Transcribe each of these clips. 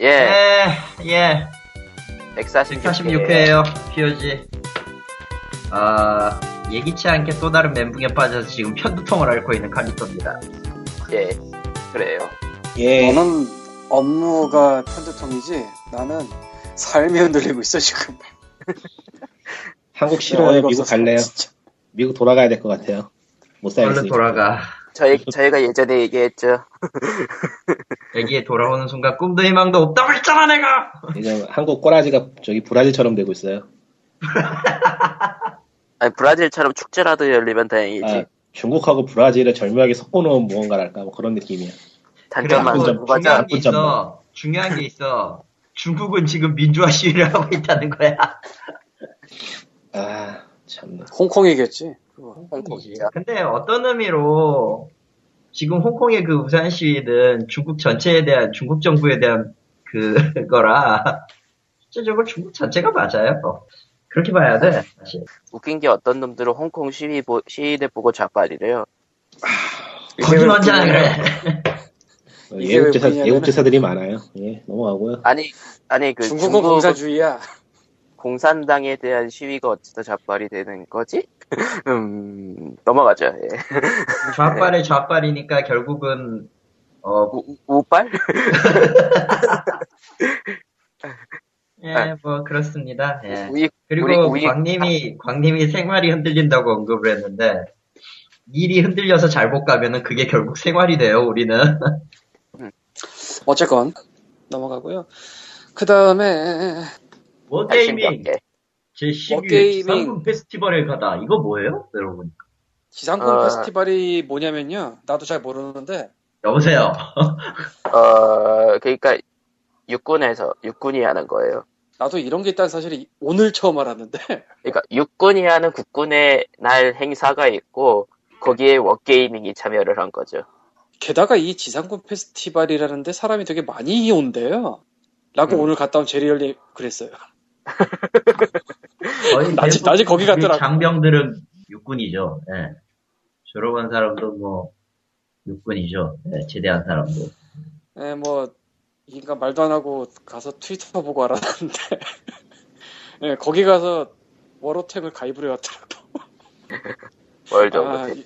예, 네, 예. 146회. 146회에요, POG. 아, 예기치 않게 또 다른 멘붕에 빠져서 지금 편두통을 앓고 있는 칼리토입니다. 예, 그래요. 예. 너는 업무가 편두통이지 나는 삶이 흔들리고 있어 지금. 한국 싫어요. 어이가 미국 없어서, 갈래요. 진짜. 미국 돌아가야 될 것 같아요. 못 얼른 살겠으니까. 돌아가. 저희, 저희가 예전에 얘기했죠. 여기에 돌아오는 순간 꿈도 희망도 없다고 했잖아, 내가! 이제 한국 꼬라지가 저기 브라질처럼 되고 있어요. 아니, 브라질처럼 축제라도 열리면 다행이지. 아, 중국하고 브라질을 절묘하게 섞어놓은 무언가랄까 뭐 그런 느낌이야. 단점만. 중요한 게. 있어. 중요한 게 있어. 중국은 지금 민주화 시위를 하고 있다는 거야. 아 참나. 홍콩이겠지. 홍콩이야. 근데 어떤 의미로 지금 홍콩의 그 우산 시위는 중국 전체에 대한 중국 정부에 대한 그거라 실제적으로 중국 전체가 맞아요. 그렇게 봐야 돼 사실. 웃긴 게 어떤 놈들은 홍콩 시위, 보, 시위대 보고 좌빨이래요. 거기 먼저 그래. 예국제사 예국제사들이 많아요. 예 넘어가고요. 아니, 아니, 그 중국은 중국 공산주의야. 공산당에 대한 시위가 어찌서 좌빨이 되는 거지? 음, 넘어가죠. 예. 좌빨의 좌빨이니까 결국은 어 우, 우빨? 예, 뭐 그렇습니다. 예. 우익, 그리고 우익, 광님이 광님이 생활이 흔들린다고 언급을 했는데 일이 흔들려서 잘못 가면은 그게 결국 생활이 돼요. 우리는 어쨌건 넘어가고요. 그 다음에 워게이밍 신기하게. 제 12회 워게이밍. 지상군 페스티벌에 가다 이거 뭐예요, 여러분? 지상군 어. 페스티벌이 뭐냐면요. 나도 잘 모르는데 여보세요. 어, 그러니까 육군에서 육군이 하는 거예요. 나도 이런 게 있다는 사실을 오늘 처음 알았는데 그러니까 육군이 하는 국군의 날 행사가 있고 거기에 워게이밍이 참여를 한 거죠. 게다가 이 지상군 페스티벌이라는데 사람이 되게 많이 온대요. 라고 음. 오늘 갔다 온 제리얼리 그랬어요. 낮이- 낮이 거기 우리 갔더라고. 장병들은 육군이죠. 예. 졸업한 사람도 뭐 육군이죠. 예, 제대한 사람도. 예, 뭐, 이 인간 말도 안 하고 가서 트위터 보고 알았는데, 예, 거기 가서 워로텍을 가입을 해왔더라고. 월드 아, 이,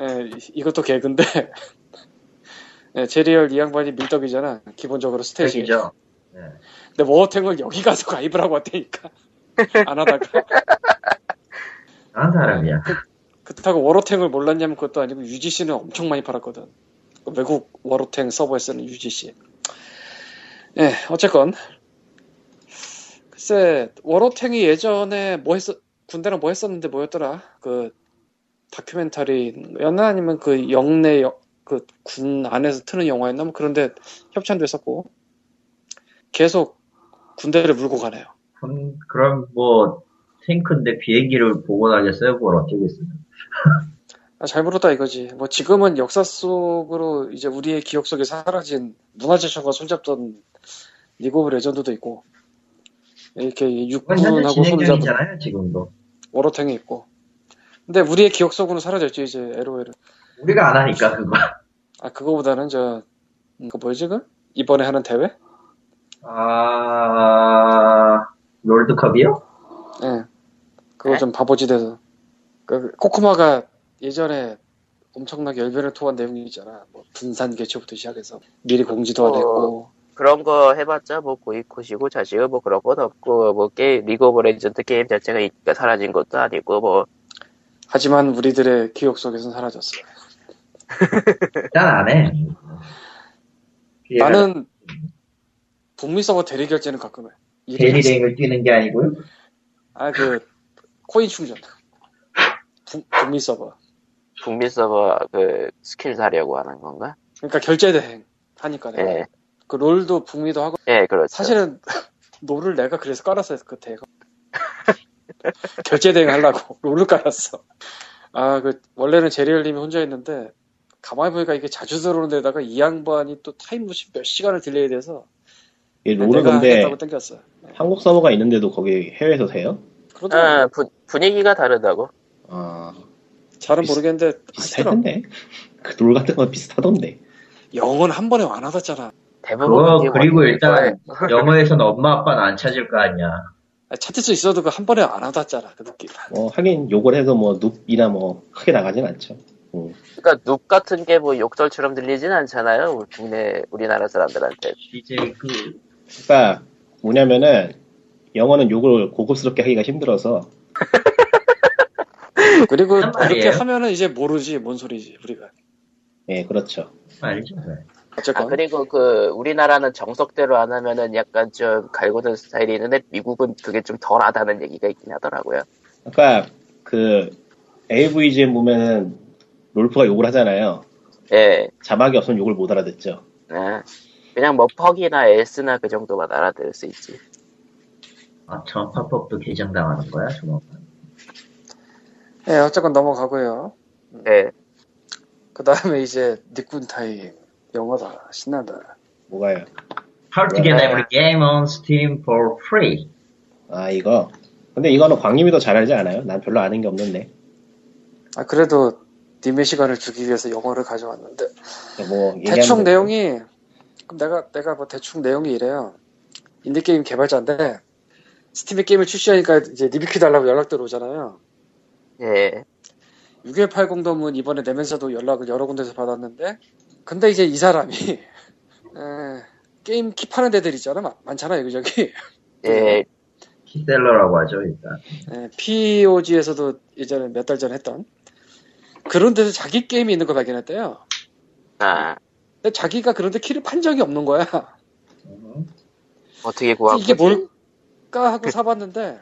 예, 이- 이것도 개그인데, 예, 제리얼 이 양반이 밀떡이잖아. 기본적으로 스탯이. 백이죠. 예. 근데 워로텍을 여기 가서 가입을 하고 왔다니까. 안 하다가. 한 사람이야. 그렇다고 워로텍을 몰랐냐면 그것도 아니고 UGC는 엄청 많이 팔았거든. 그 외국 워로텍 서버에 쓰는 UGC. 예, 어쨌건. 글쎄, 워로텍이 예전에 뭐 했었, 군대랑 뭐 했었는데 뭐였더라? 그, 다큐멘터리였나? 아니면 그 영내, 그 군 안에서 트는 영화였나? 뭐 그런데 협찬도 했었고. 계속 군대를 물고 가네요. 그럼, 그럼 뭐 탱크인데 비행기를 복원하겠어요? 뭘 어쩌겠어요? 아, 잘 모르다 이거지. 뭐 지금은 역사 속으로 이제 우리의 기억 속에 사라진 문화재청과 손잡던 리그 오브 레전드도 있고 이렇게 육군하고 손잡은 지금도. 월오탱이 있고. 근데 우리의 기억 속으로 사라졌죠 이제 LOL은. 우리가 안 하니까 그거. 아 그거보다는 저 음, 그 뭐지 그 이번에 하는 대회? 아 롤드컵이요? 예. 그거 네? 좀 바보짓 해서 그 코코마가 예전에 엄청나게 열변을 토한 내용이 있잖아. 뭐 분산 개최부터 시작해서 미리 공지도 안 어. 했고 그런 거 해봤자 뭐 고이코시고 자식은 뭐 그런 건 없고 뭐 게임 리그 오브 레전드 게임 자체가 사라진 것도 아니고 뭐 하지만 우리들의 기억 속에서는 사라졌어. 일단 안 해. 나는 북미 서버 대리 결제는 가끔 해. 대리랭을 뛰는 게 아니고요. 아, 그, 코인 충전. 북, 북미 서버. 북미 서버 그 스킬 사려고 하는 건가? 그러니까 결제 대행 하니까 내가. 예, 그 롤도 북미도 하고. 예, 그렇죠. 사실은 롤을 내가 그래서 깔았어요, 그 대가. 결제 대행 하려고 롤을 깔았어. 아, 그, 원래는 제리얼님이 혼자 했는데, 가만히 보니까 이게 자주 들어오는 데다가 이 양반이 또 타임머신 몇 시간을 딜레이 돼서, 이 롤은 근데. 한국 서버가 있는데도 거기 해외에서 해요? 그러더라고. 아, 부- 분위기가 다르다고. 아 잘은 비슷- 모르겠는데. 비슷했던데. 그 롤 같은 건 비슷하던데. 영은 한 번에 완화됐잖아. 대부분 그거 그게 그리고 일단. 영어에서는 엄마 아빠는 안 찾을 거 아니야. 아, 찾을 수 있어도 그 한 번에 안 와닿잖아 그 느낌. 뭐 하긴 욕을 해도 뭐 눕이나 뭐 크게 나가진 않죠. 음. 그러니까 눕 같은 게 뭐 욕설처럼 들리진 않잖아요. 우리 국내 우리나라 사람들한테. 이제 그 그러니까 뭐냐면은 영어는 욕을 고급스럽게 하기가 힘들어서 그리고 한 그렇게. 하면은 이제 모르지 뭔 소리지 우리가. 예 그렇죠. 말이죠. 네. 어쨌건 아 그리고 그 우리나라는 정석대로 안 하면은 약간 좀 갈고든 스타일이 있는데 미국은 그게 좀 덜하다는 얘기가 있긴 하더라고요. 그러니까 그 AVGM 보면은 롤프가 욕을 하잖아요. 예. 자막이 없으면 욕을 못 알아듣죠. 네. 그냥 뭐 퍽이나 S나 그 정도만 알아들을 수 있지. 아, 전파법도 개정당하는 거야, 조만간. 예 어쨌건 넘어가고요. 예. 그 다음에 이제 닉군 타임 영어다 신난다. 뭐가요? How to get every game on Steam for free. 아 이거. 근데 이거는 광님이 더 잘 알지 않아요? 난 별로 아는 게 없는데. 아 그래도 님의 시간을 주기 위해서 영어를 가져왔는데 뭐 대충 내용이 그럼 내가 내가 뭐 대충 내용이 이래요. 인디 게임 개발자인데 스팀에 게임을 출시하니까 이제 리뷰 달라고 연락 들어오잖아요. 예. 6180 the moon 이번에 내면서도 연락을 여러 군데서 받았는데 근데 이제 이 사람이 에, 게임 키 파는 데들 있잖아 많- 많잖아요 여기저기 예. key seller라고 하죠, 일단. 에, POG에서도 예전에 몇 달 전에 했던 그런 데서 자기 게임이 있는 거 발견했대요 아, 근데 자기가 그런데 키를 판 적이 없는 거야. 음. 어떻게 구한 이게? 뭘까 하고 사봤는데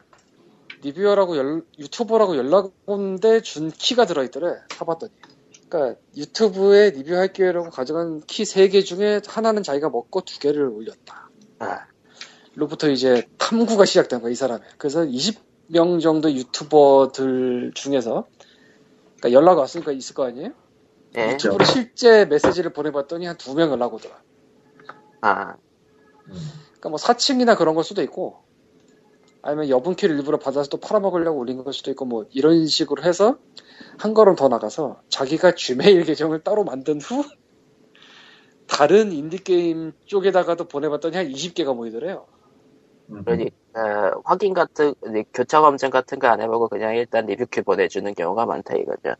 리뷰어라고 연- 유튜버라고 연락 온데 준 키가 들어있더래 사봤더니. 그러니까 유튜브에 리뷰할 기회라고 가져간 키 3개 중에 하나는 자기가 먹고 두 개를 올렸다. 아, 로부터 이제 탐구가 시작된 거야 이 사람이 그래서 20명 정도 유튜버들 중에서 그러니까 연락 왔으니까 있을 거 아니에요 예. 유튜브로 실제 메시지를 보내봤더니 한 두 명 연락 오더라 아, 음. 그러니까 뭐 사칭이나 그런 걸 수도 있고 아니면 여분키를 일부러 받아서 또 팔아먹으려고 올린 걸 수도 있고 뭐 이런 식으로 해서 한 걸음 더 나가서 자기가 지메일 계정을 따로 만든 후 다른 인디게임 쪽에다가도 보내봤더니 한 20개가 모이더래요 음. 그러니, 아, 확인 같은, 네, 교차 검증 같은 거 안 해보고 그냥 일단 리뷰 키 보내주는 경우가 많다 이거죠.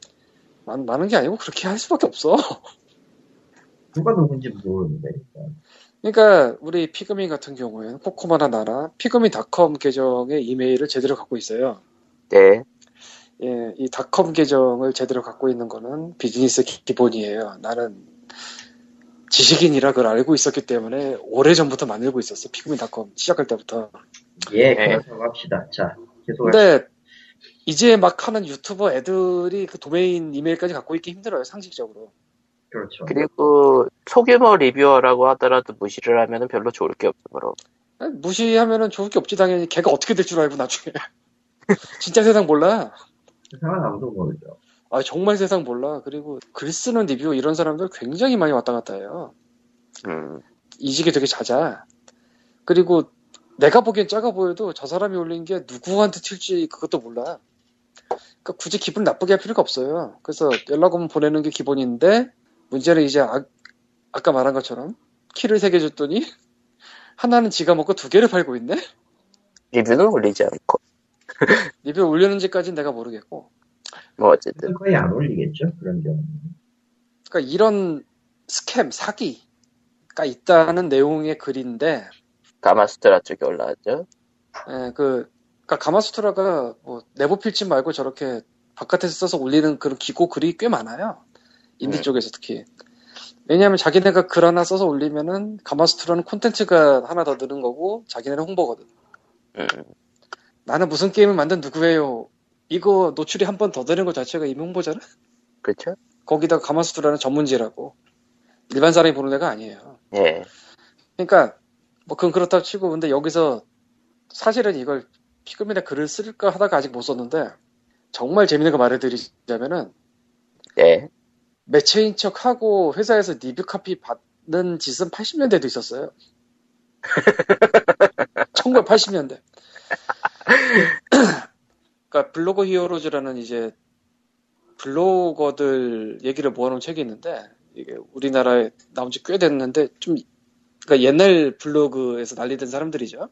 많, 많은 게 아니고 그렇게 할 수밖에 없어 누가 누군지 모르는데, 일단. 그러니까 우리 피그민 같은 경우에는 코코마나 나나 피그민닷컴 계정의 이메일을 제대로 갖고 있어요 네. 예, 이 닷컴 계정을 제대로 갖고 있는 거는 비즈니스 기- 기본이에요. 나는 지식인이라 그걸 알고 있었기 때문에 오래 전부터 만들고 있었어. 피그민닷컴 시작할 때부터. 예, 네. 계속 합시다. 자, 계속 근데 이제 막 하는 유튜버 애들이 그 도메인 이메일까지 갖고 있기 힘들어요. 상식적으로. 그렇죠. 그리고 소규모 리뷰어라고 하더라도 무시를 하면은 별로 좋을 게 그럼. 아니, 무시하면은 좋을 게 없지 당연히. 걔가 어떻게 될 줄 알고 나중에. 진짜 세상 몰라. 세상은 아무도 모르죠. 아 정말 세상 몰라. 그리고 글 쓰는 리뷰 이런 사람들 굉장히 많이 왔다 갔다 해요. 음, 이직이 되게 잦아. 그리고 내가 보기엔 작아 보여도 저 사람이 올린 게 누구한테 튈지 그것도 몰라. 그러니까 굳이 기분 나쁘게 할 필요가 없어요. 그래서 연락 오면 보내는 게 기본인데 문제는 이제 아, 까 말한 것처럼 키를 세 개 줬더니 하나는 지가 먹고 두 개를 팔고 있네? 리뷰는 올리지 않고. 리뷰 올렸는지까지는 내가 모르겠고. 뭐, 어쨌든. 거의 안 올리겠죠? 그런 경우는. 그러니까 이런 스캠, 사기가 있다는 내용의 글인데 가마스트라 쪽에 올라왔죠. 예, 그, 그니까 가마수트라가 뭐 내부 필진 말고 저렇게 바깥에서 써서 올리는 그런 기고 글이 꽤 많아요. 인디 네. 쪽에서 특히. 왜냐하면 자기네가 글 하나 써서 올리면은 가마수트라는 콘텐츠가 하나 더 느는 거고 자기네는 홍보거든. 음, 나는 무슨 게임을 만든 누구예요. 이거 노출이 한 번 더 되는 것 자체가 이미 홍보잖아. 그쵸? 거기다가 가마수트라는 전문지라고. 일반 사람이 보는 애가 아니에요. 예. 그러니까 뭐 그건 그렇다 치고 근데 여기서 사실은 이걸 피그민에 글을 쓸까 하다가 아직 못 썼는데 정말 재밌는 거 말해드리자면은 예. 매체인 척 하고 회사에서 리뷰 카피 받는 짓은 80년대도 있었어요. 1980년대. 그러니까 블로거 히어로즈라는 이제 블로거들 얘기를 모아놓은 책이 있는데 이게 우리나라에 나온 지 꽤 됐는데 좀 그러니까 옛날 블로그에서 난리던 사람들이죠.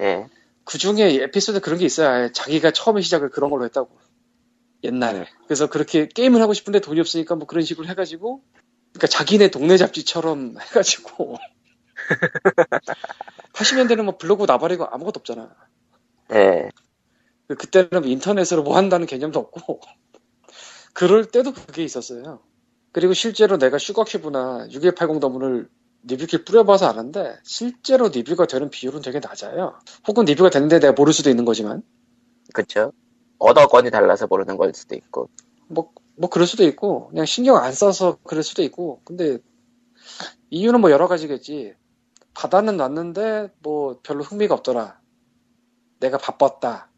예. 그 중에 에피소드 그런 게 있어요. 아예 자기가 처음에 시작을 그런 걸로 했다고. 옛날에. 그래서 그렇게 게임을 하고 싶은데 돈이 없으니까 뭐 그런 식으로 해가지고, 그러니까 자기네 동네 잡지처럼 해가지고. 80년대는 뭐 블로그 나발이고 아무것도 없잖아. 예. 그때는 뭐 인터넷으로 뭐 한다는 개념도 없고. 그럴 때도 그게 있었어요. 그리고 실제로 내가 슈거큐브나 6180 더문을 리뷰킬 뿌려봐서 아는데 실제로 리뷰가 되는 비율은 되게 낮아요. 혹은 리뷰가 되는데 내가 모를 수도 있는 거지만 그쵸. 얻어건이 달라서 모르는 걸 수도 있고. 뭐, 뭐 그럴 수도 있고 그냥 신경 안 써서 그럴 수도 있고 근데 이유는 뭐 여러 가지겠지. 받아는 놨는데 뭐 별로 흥미가 없더라. 내가 바빴다.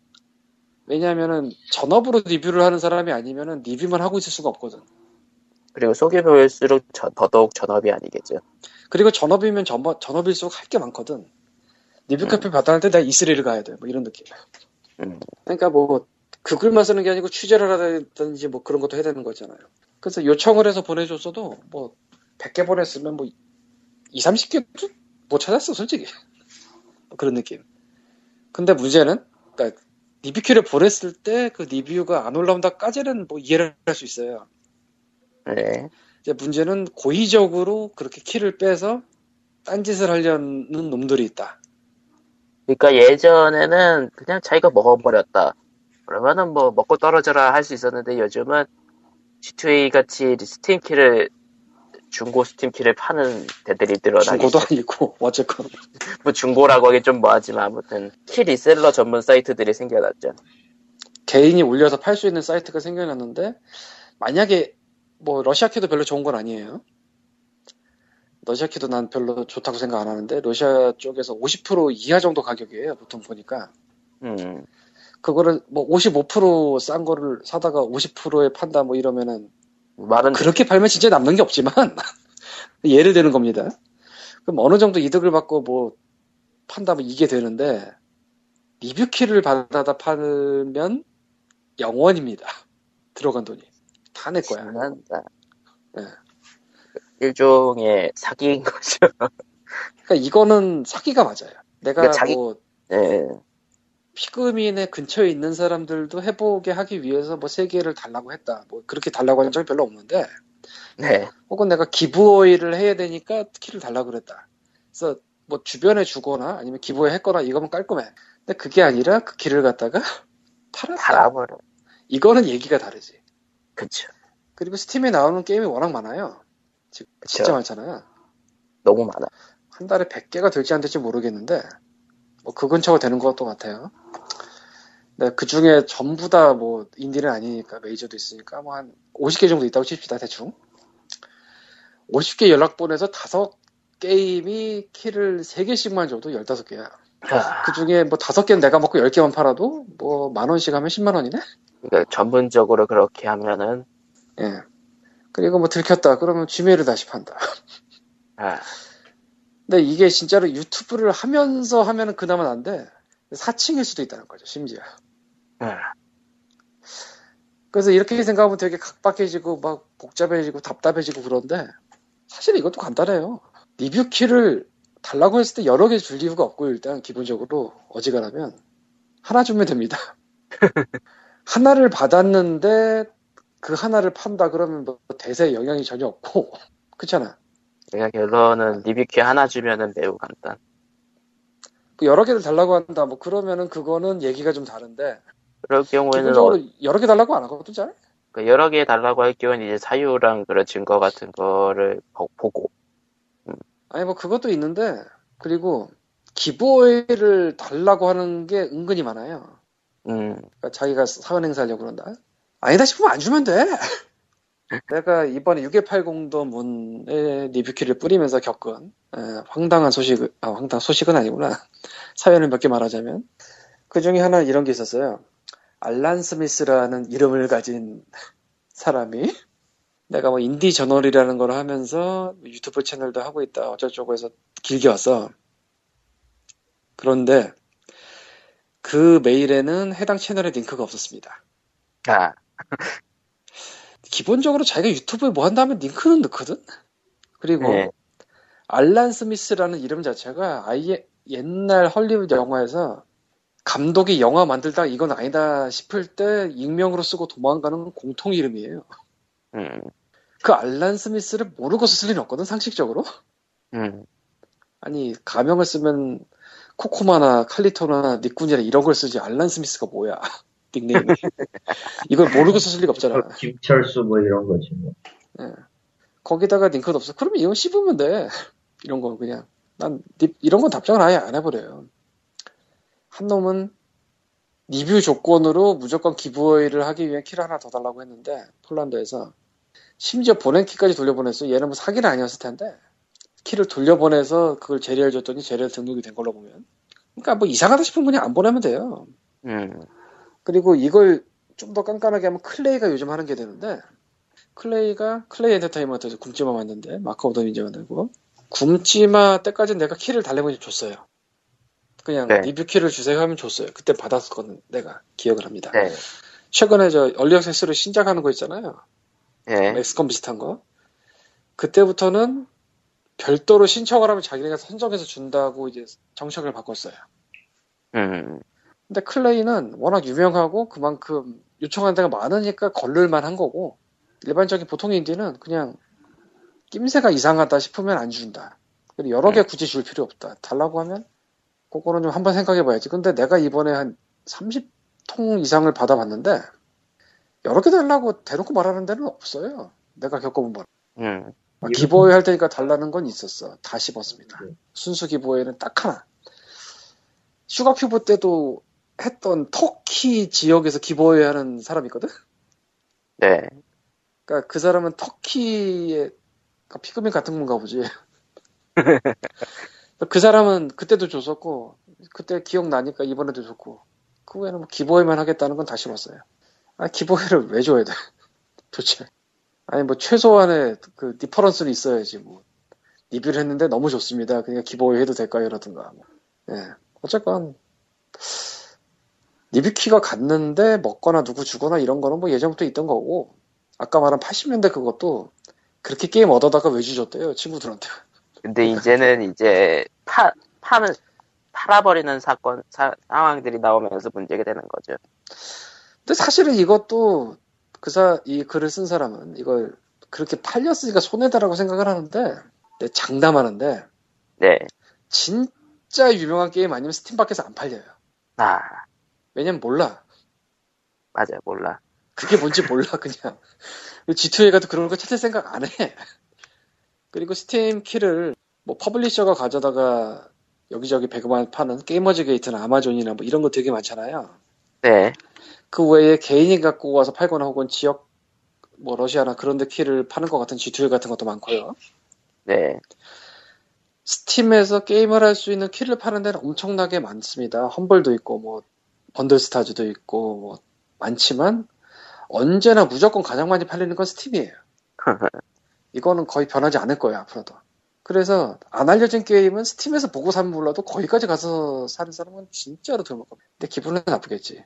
왜냐하면은 전업으로 리뷰를 하는 사람이 아니면은 리뷰만 하고 있을 수가 없거든. 그리고 속여 보일수록 저- 더더욱 전업이 아니겠죠. 그리고 전업이면 전, 전업일수록 할 게 많거든. 리뷰 카페 받아낼 때 내가 이스리를 가야 돼. 뭐 이런 느낌. 음. 그러니까 뭐, 그 글만 쓰는 게 아니고 취재를 하든지 뭐 그런 것도 해야 되는 거잖아요. 그래서 요청을 해서 보내줬어도 뭐, 100개 보냈으면 뭐, 2, 30개도 못 찾았어, 솔직히. 뭐 그런 느낌. 근데 문제는, 그러니까 리뷰키를 보냈을 때 그 리뷰가 안 올라온다까지는 뭐 이해를 할 수 있어요. 네. 이제 문제는 고의적으로 그렇게 키를 빼서 딴짓을 하려는 놈들이 있다. 그러니까 예전에는 그냥 자기가 먹어버렸다. 그러면은 뭐 먹고 떨어져라 할 수 있었는데 요즘은 G2A 같이 스팀 키를 중고 스팀 키를 파는 데들이 늘어나기 중고도 아니고 어쨌건 뭐 중고라고 하기 좀 뭐하지만 아무튼 키 reseller 전문 사이트들이 생겨났죠. 개인이 올려서 팔 수 있는 사이트가 생겨났는데 만약에 뭐 러시아 키도 별로 좋은 건 아니에요. 러시아 키도 난 별로 좋다고 생각 안 하는데 러시아 쪽에서 50% 이하 정도 가격이에요. 보통 보니까 음, 그거를 뭐 55%싼 거를 사다가 50%에 판다 뭐 이러면은 말은 그렇게 팔면 진짜 남는 게 없지만 예를 드는 겁니다. 그럼 어느 정도 이득을 받고 뭐 판다면 이게 되는데 리뷰 키를 받아다 팔면 영원입니다. 들어간 돈이 다 내 거야. 장난다. 네. 일종의 사기인 거죠. 그러니까 이거는 사기가 맞아요. 내가 그러니까 자기- 뭐 예. 피그민의 근처에 있는 사람들도 해보게 하기 위해서 뭐 세 개를 달라고 했다. 뭐 그렇게 달라고 한 적이 별로 없는데 네. 혹은 내가 기부어이를 해야 되니까 키를 달라고 그랬다. 그래서 뭐 주변에 주거나 아니면 기부어 했거나 이거면 깔끔해. 근데 그게 아니라 그 키를 갖다가 팔았다. 달아버려. 이거는 얘기가 다르지. 그쵸. 그리고 스팀에 나오는 게임이 워낙 많아요. 지- 그쵸. 진짜 많잖아요. 너무 많아. 한 달에 100개가 될지 안 될지 모르겠는데 뭐 그 근처가 되는 것도 같아요. 네, 그 중에 전부 다 뭐 인디는 아니니까 메이저도 있으니까 뭐 한 50개 정도 있다고 칩시다 대충. 50개 연락 보내서 다섯 게임이 키를 3개씩만 줘도 15개야. 아, 그 중에 뭐 다섯 개는 내가 먹고 10개만 팔아도 뭐 만 원씩 하면 10만 원이네? 그러니까 전문적으로 그렇게 하면은 예. 그리고 뭐 들켰다 그러면 지메일을 다시 판다. 아, 근데 이게 진짜로 유튜브를 하면서 하면은 그나마 안 돼. 사칭일 수도 있다는 거죠, 심지어. 아, 그래서 이렇게 생각하면 되게 각박해지고 막 복잡해지고 답답해지고 그런데 사실 이것도 간단해요. 리뷰 키를 달라고 했을 때 여러 개 줄 이유가 없고 일단 기본적으로 어지간하면 하나 주면 됩니다. 하나를 받았는데 그 하나를 판다 그러면 뭐 대세에 영향이 전혀 없고 그렇잖아. 그러니까 결론은 리뷰키 하나 주면은 매우 간단. 그 여러 개를 달라고 한다 뭐 그러면은 그거는 얘기가 좀 다른데 그럴 경우에는 어, 여러 개 달라고 안 하거든 잘. 그 여러 개 달라고 할 경우는 이제 사유랑 그런 증거 같은 거를 보- 보고 아니 뭐 그것도 있는데 그리고 기부회를 달라고 하는 게 은근히 많아요. 음, 그러니까 자기가 사원 행사하려고 그런다. 아니다 싶으면 안 주면 돼. 내가 이번에 6180도 문에 리뷰키를 뿌리면서 겪은 에, 황당한 소식, 아 황당 소식은 아니구나. 사연을 몇 개 말하자면 그 중에 하나 이런 게 있었어요. 알란 스미스라는 이름을 가진 사람이 내가 뭐 인디 저널이라는 걸 하면서 유튜브 채널도 하고 있다 어쩌고저쩌고 해서 길게 왔어. 그런데 그 메일에는 해당 채널의 링크가 없었습니다. 아, 기본적으로 자기가 유튜브에 뭐 한다면 링크는 넣거든? 그리고 네. 알란 스미스라는 이름 자체가 아예 옛날 헐리우드 영화에서 감독이 영화 만들다 이건 아니다 싶을 때 익명으로 쓰고 도망가는 공통 이름이에요. 음, 그 알란 스미스를 모르고 쓸 리는 없거든 상식적으로. 음, 아니 가명을 쓰면 코코마나 칼리토나 닉군이나 이런 걸 쓰지 알란 스미스가 뭐야 닉네임이 이걸 모르고 쓸 리가 없잖아. 김철수 뭐 이런 거지 뭐. 거기다가 링크도 없어. 그러면 이건 씹으면 돼. 이런 거 그냥 난 니- 이런 건 답장을 아예 안 해버려요. 한 놈은 리뷰 조건으로 무조건 기부어이를 하기 위해 키를 하나 더 달라고 했는데 폴란드에서 심지어 보낸 키까지 돌려보냈어. 얘는 뭐 사기는 아니었을 텐데 키를 돌려보내서 그걸 제리얼 줬더니 제리얼 등록이 된 걸로 보면 그러니까 뭐 이상하다 싶으면 그냥 안 보내면 돼요. 음, 그리고 이걸 좀 더 깐깐하게 하면 클레이가 요즘 하는 게 되는데 클레이가 클레이 엔터테인먼트에서 굶지마 만든데 Mark of the Ninja 만들고 굶지마 때까지 내가 키를 달라고 줬어요. 그냥 네. 리뷰 키를 주세요 하면 줬어요. 그때 받았거든 내가 기억을 합니다. 네, 최근에 저 early access로 신작하는 거 있잖아요. 예, 엑스컴 비슷한 거. 그때부터는 별도로 신청을 하면 자기네가 선정해서 준다고 이제 정책을 바꿨어요. 음, 근데 클레이는 워낙 유명하고 그만큼 요청하는 데가 많으니까 걸릴만 한 거고 일반적인 보통 인디는 그냥 낌새가 이상하다 싶으면 안 준다. 그리고 여러 개 굳이 줄 필요 없다. 달라고 하면 그거는 좀 한번 생각해 봐야지. 근데 내가 이번에 한 30통 이상을 받아봤는데 여러 개 달라고 대놓고 말하는 데는 없어요. 내가 겪어본 바. 음, 막 이거- giveaway 할 테니까 달라는 건 있었어. 다 씹었습니다. 네. 순수 giveaway는 딱 하나. 슈가 큐브 때도 했던 터키 지역에서 giveaway 하는 사람이 있거든? 네, 그러니까 그 사람은 터키의 그러니까 피그민 같은 건가 보지. 그 사람은 그때도 줬었고, 그때 기억나니까 이번에도 줬고, 그 외에는 뭐 기부회만 하겠다는 건다 싫었어요. 아, 기부회를 왜 줘야 돼? 도대체. 아니, 뭐, 최소한의 그 디퍼런스는 있어야지, 뭐. 리뷰를 했는데 너무 좋습니다. 그러니까 기부회 해도 될까요? 라든가. 뭐. 예. 어쨌건, 리뷰키가 갔는데 먹거나 누구 주거나 이런 거는 뭐 예전부터 있던 거고, 아까 말한 80년대 그것도 그렇게 게임 얻어다가 왜 주셨대요, 친구들한테. 근데 이제는 이제 파, 파는, 팔아버리는 사건, 사, 상황들이 나오면서 문제가 되는 거죠. 근데 사실은 이것도 그사 이 글을 쓴 사람은 이걸 그렇게 팔렸으니까 손해다라고 생각을 하는데 내 장담하는데 네, 진짜 유명한 게임 아니면 스팀 밖에서 안 팔려요. 아, 왜냐면 몰라. 맞아, 몰라. 그게 뭔지 몰라 그냥. G2A 가도 그런 거 찾을 생각 안 해. 그리고 스팀 키를 뭐 publisher가 가져다가 여기저기 배그만 파는 GamersGate나 아마존이나 뭐 이런 거 되게 많잖아요. 네, 그 외에 개인이 갖고 와서 팔거나 혹은 지역 뭐 러시아나 그런 데 키를 파는 것 같은 G2A 같은 것도 많고요. 네, Steam에서 게임을 할 수 있는 키를 파는 데는 엄청나게 많습니다. Humble도 있고 뭐 번들스타즈도 있고 뭐 많지만 언제나 무조건 가장 많이 팔리는 건 스팀이에요. 이거는 거의 변하지 않을 거예요 앞으로도. 그래서 안 알려진 게임은 스팀에서 보고 사면 몰라도 거기까지 가서 사는 사람은 진짜로 드물 겁니다. 근데 기분은 나쁘겠지.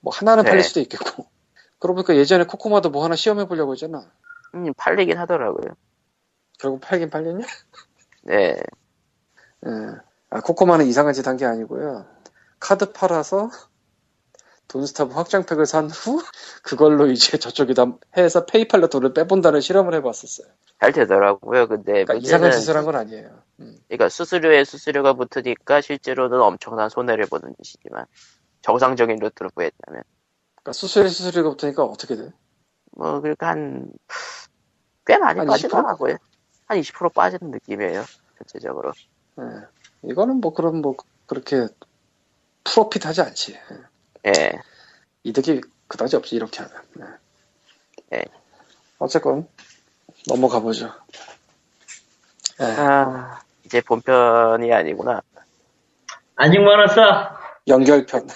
뭐 하나는 네. 팔릴 수도 있겠고. 그러고 보니까 예전에 코코마도 뭐 하나 시험해 보려고 했잖아. 음, 팔리긴 하더라고요. 결국 팔긴 팔렸냐? 네, 예. 아, 코코마는 이상한 짓 한 게 아니고요. 카드 팔아서 돈스타브 확장팩을 산 후 그걸로 이제 저쪽에다 해서 페이팔로 돈을 빼본다는 실험을 해봤었어요. 잘 되더라고요. 근데 그러니까 이상한 짓을 한 건 아니에요. 음. 그러니까 수수료에 수수료가 붙으니까 실제로는 엄청난 손해를 보는 짓이지만 정상적인 루트로 구했다면 그러니까 수수료 수수료가 붙으니까 어떻게 돼? 뭐 그러니까 한 꽤 많이 한 빠지더라고요. 한20% 빠지는 느낌이에요. 전체적으로. 예. 이거는 뭐 그럼 뭐 그렇게 프로핏 하지 않지. 예. 예. 이득이 그다지 없지 이렇게 하면. 예. 예. 어쨌건 넘어가 보죠. 예. 아, 이제 본편이 아니구나. 아직 멀었어. 연결편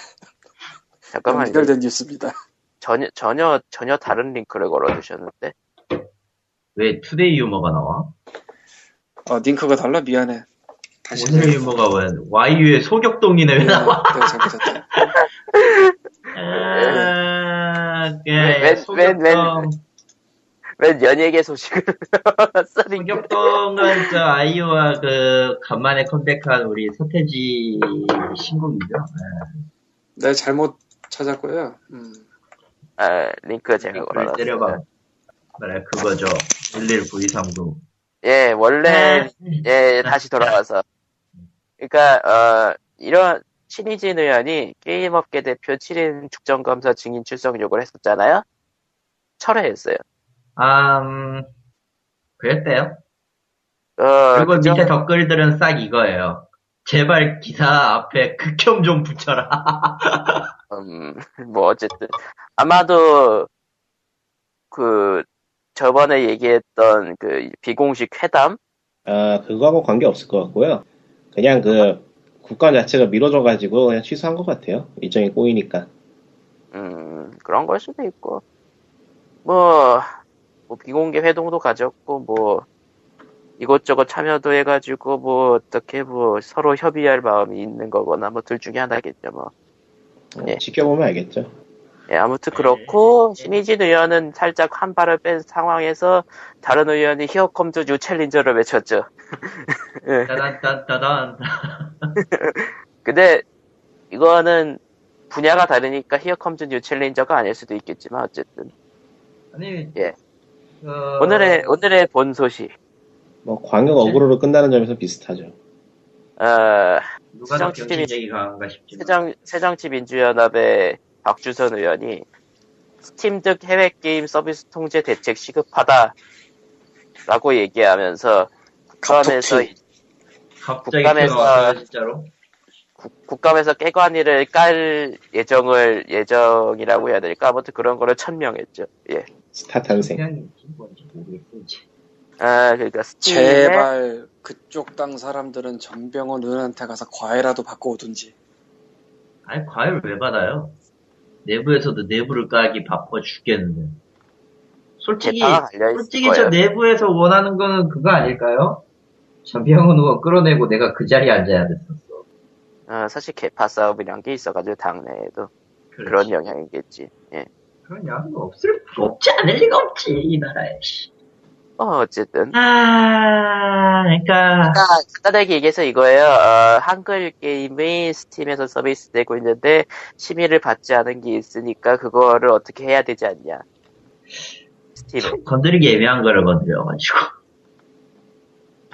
잠깐만 연결된 뉴스입니다. 전혀 전혀 전혀 다른 링크를 걸어주셨는데 왜 Today 유머가 나와? 어, 링크가 달라 미안해. 다시 오늘 유머가 왜 YU의 소격동이네 왜 나와? 내가 잘못했다. 아, 웬- 웬- 예, 소격동. 웬 연예계 소식을 소격동은 저 아이유와 그 간만에 컴백한 우리 서태지 신곡이죠. 네. 내 잘못 찾았고요. 음. 아, 링크 제가 걸어놨어요. 때려봐. 그래 그거죠. 11923도. 예, 원래 예, 다시 돌아와서. 그러니까 어 이런 신희진 의원이 게임업계 대표 7인 국정감사 증인 출석 요구를 했었잖아요. 철회했어요. 아, 음, 그랬대요. 어, 그리고 그죠? 밑에 댓글들은 싹 이거예요. 제발 기사 앞에 극혐 좀 붙여라. 음, 뭐 어쨌든 아마도 그 저번에 얘기했던 그 비공식 회담 아, 그거하고 관계 없을 것 같고요. 그냥 그 국가 자체가 미뤄져가지고 그냥 취소한 것 같아요. 일정이 꼬이니까. 음, 그런 걸 수도 있고, 뭐, 뭐 비공개 회동도 가졌고, 뭐, 이것저것 참여도 해가지고, 뭐, 어떻게 뭐, 서로 협의할 마음이 있는 거거나, 뭐, 둘 중에 하나겠죠, 뭐. 어, 예. 지켜보면 알겠죠. 예, 아무튼 그렇고, 신의진 의원은 살짝 한 발을 뺀 상황에서, 다른 의원이 Here comes new challenger를 외쳤죠. 예. 따단따단. 근데, 이거는, 분야가 다르니까 Here comes new challenger가 아닐 수도 있겠지만, 어쨌든. 아니, 예. 어, 오늘의, 오늘의 본 소식. 뭐 광역 어그로로 끝나는 점에서 비슷하죠. 어, 누가 더 경쟁력이 강한가 싶지만. 새정, 새정치민주연합의 박주선 의원이 스팀 등 해외 게임 서비스 통제 대책 시급하다 라고 얘기하면서 국감에서, 국감에서- 진짜로. 국- 국감에서 깨관이를 깔 예정을, 예정이라고 해야 될까? 아무튼 그런 거를 천명했죠. 예. 스타 탄생. 아, 그러니까 스팀에 제발 그쪽 땅 사람들은 전병헌 의원한테 가서 과외라도 받고 오든지. 아니, 과외를 왜 받아요? 내부에서도 내부를 까기 바빠 죽겠는데. 솔직히, 솔직히 저 거예요. 내부에서 원하는 거는 그거 아닐까요? 전병훈 의원 끌어내고 내가 그 자리에 앉아야 됐었어. 어, 사실 개파 싸움이란 게 있어가지고 당내에도 그런 그렇지. 영향이겠지. 예. 그런 양도 없을, 없지 않을 리가 없지, 이 나라에. 씨. 어, 어쨌든. 아, 그러니까 아, 간단하게 얘기해서 이거예요. 어, 한글 게임이 스팀에서 서비스 되고 있는데 심의를 받지 않은 게 있으니까 그거를 어떻게 해야 되지 않냐. Steam에. 참 건드리기 애매한 거를 건드려가지고.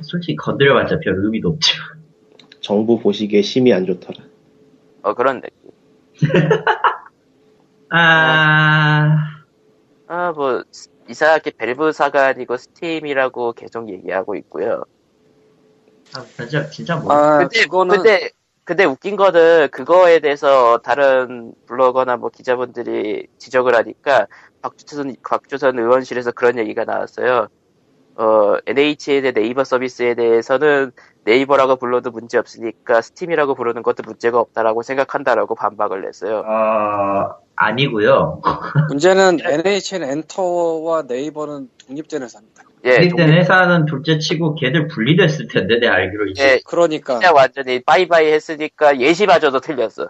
솔직히 건드려봤자 별 의미도 없죠. 정부 보시기에 심히 안 좋더라. 어, 그런 느낌. 아, 아, 뭐, 스- 이상하게 Valve사가 아니고 Steam이라고 계속 얘기하고 있고요. 아, 진짜 진짜 뭐. 아, 근데, 그거는 근데, 근데 웃긴 거는 그거에 대해서 다른 블로거나 뭐 기자분들이 지적을 하니까 박주선, 박주선 의원실에서 그런 얘기가 나왔어요. 어, NHN의 네이버 서비스에 대해서는 네이버라고 불러도 문제 없으니까 Steam이라고 부르는 것도 문제가 없다라고 생각한다라고 반박을 냈어요. 어, 아니고요. 문제는 NHN 엔터와 네이버는 독립된 회사입니다. 예, 독립된 독립- 회사는 둘째 치고 걔들 분리됐을 텐데 내 알기로 이제. 예, 그러니까 진짜 완전히 빠이빠이 했으니까 예시마저도 틀렸어.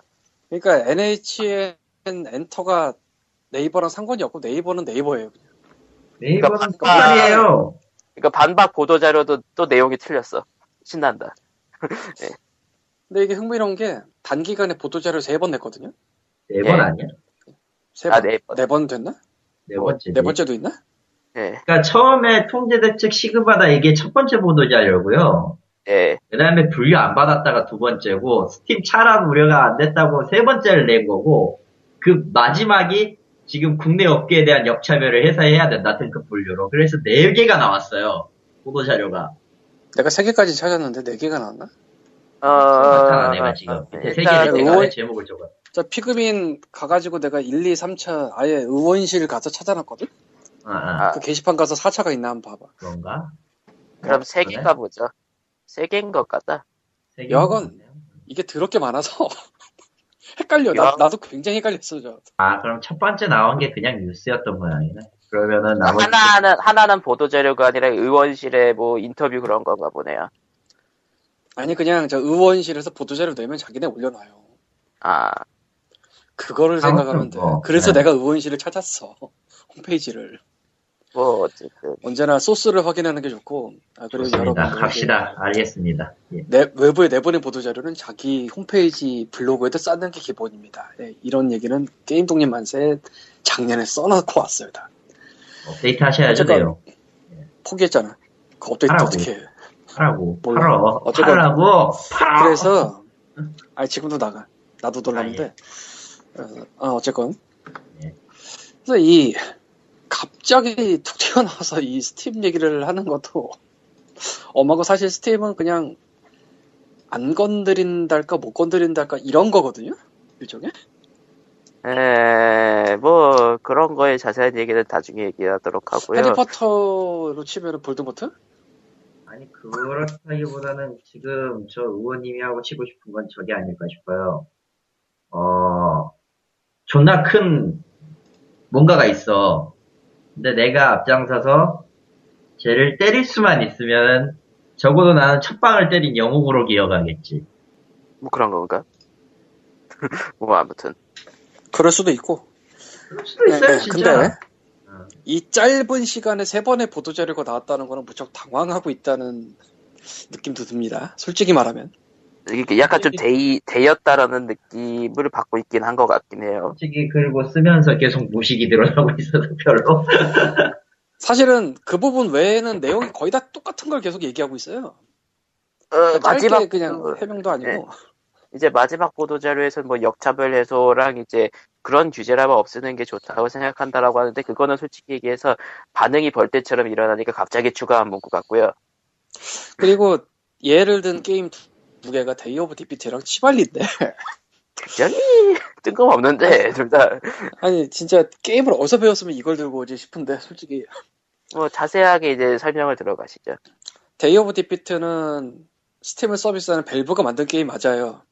그러니까 NHN 엔터가 네이버랑 상관이 없고 네이버는 네이버예요. 네이버는 그러니까 똑같이에요. 그러니까 반박 보도 자료도 또 내용이 틀렸어. 신난다. 근데 이게 흥미로운 게 단기간에 보도 자료 세 번 냈거든요. 네번 예. 아니야? 세 아, 번. 네 번. 네 번 됐나? 네 번째. 네 번째도 있나? 예, 그러니까 처음에 통제대책 시급하다 이게 첫 번째 보도 자료고요. 예. 그 다음에 분류 안 받았다가 두 번째고, 스팀 차단 우려가 안 됐다고 세 번째를 낸 거고, 그 마지막이 지금 국내 업계에 대한 역차별을 해소해야 된다, 등급 분류로. 그래서 네 개가 나왔어요. 보도 자료가. 내가 세 개까지 찾았는데 네 개가 나왔나? 어, 나타나, 내가 지금. 밑에 세 일단 개를 의원- 내가 왜 제목을 적어. 저 피그민 가가지고 내가 1, 2, 3차 아예 의원실 가서 찾아놨거든? 아, 아, 아. 그 게시판 가서 4차가 있나 한번 봐봐. 그런가? 그럼 세? 개가 뭐죠? 세 개인 것 같다. 세 개. 여하건 이게 더럽게 많아서 헷갈려. 나, 야. 나도 굉장히 헷갈렸어. 저. 아, 그럼 첫 번째 나온 게 그냥 뉴스였던 모양이네. 그러면은 나머지. 하나는 하나는 보도 자료가 아니라 의원실의 뭐 인터뷰 그런 건가 보네요. 아니 그냥 저 의원실에서 보도자료 내면 자기네 올려놔요. 아, 그거를 생각하면 돼. 뭐, 그래서 네. 내가 의원실을 찾았어. 홈페이지를. 뭐 어쨌든 언제나 소스를 확인하는 게 좋고 아, 그리고. 여러분들 갑시다. 알겠습니다. 예. 내, 외부에 내보낸 보도 자료는 자기 홈페이지 블로그에도 쌓는 게 기본입니다. 예, 이런 얘기는 게임 독립 만세 작년에 써놓고 왔습니다. 업데이트 하셔야죠, 어쨌건- 내용. 포기했잖아. 그 업데이트 하라고. 어떻게 해. 하라고. 몰라. 팔어. 어쨌건- 팔라고. 팔아. 그래서 아 지금도 나가. 나도 놀랐는데. 어, 아, 어쨌건. 예. 그래서 이 갑자기 툭 튀어나와서 이 스팀 얘기를 하는 것도 엄하고 사실 스팀은 그냥 안 건드린달까 못 건드린달까 이런 거거든요. 일종의. 에, 뭐 그런 거에 자세한 얘기는 나중에 얘기하도록 하고요. 해리포터로 치면은 볼드모트? 아니, 그렇다기보다는 지금 저 의원님이 하고 치고 싶은 건 저게 아닐까 싶어요. 어, 존나 큰 뭔가가 있어. 근데 내가 앞장서서 쟤를 때릴 수만 있으면 적어도 나는 첫 방을 때린 영웅으로 기억하겠지. 뭐 그런 건가? 뭐 아무튼 그럴 수도 있고. 그럴 수도 있어요, 네, 진짜. 근데 어. 이 짧은 시간에 세 번의 보도 자료가 나왔다는 거는 무척 당황하고 있다는 느낌도 듭니다. 솔직히 말하면. 이게 약간 좀 대, 대였다라는 느낌을 받고 있긴 한 것 같긴 해요. 솔직히 그리고 쓰면서 계속 무식이 늘어나고 있어서 별로. 사실은 그 부분 외에는 내용이 거의 다 똑같은 걸 계속 얘기하고 있어요. 어, 그러니까 마지막 그냥 그, 해명도 아니고. 네. 이제 마지막 보도 자료에서는 뭐 역차별 해소랑 이제 그런 규제라면 없애는 게 좋다고 생각한다라고 하는데 그거는 솔직히 얘기해서 반응이 벌떼처럼 일어나니까 갑자기 추가한 문구 같고요. 그리고 예를 든 게임 개가 Day of Defeat랑 Chivalry인데 굉장히 뜬금없는데 둘 다 아니 진짜 게임을 어디서 배웠으면 이걸 들고 오지 싶은데 솔직히 뭐 자세하게 이제 설명을 들어가시죠. Day of Defeat는 Steam을 서비스하는 Valve가 만든 게임 맞아요.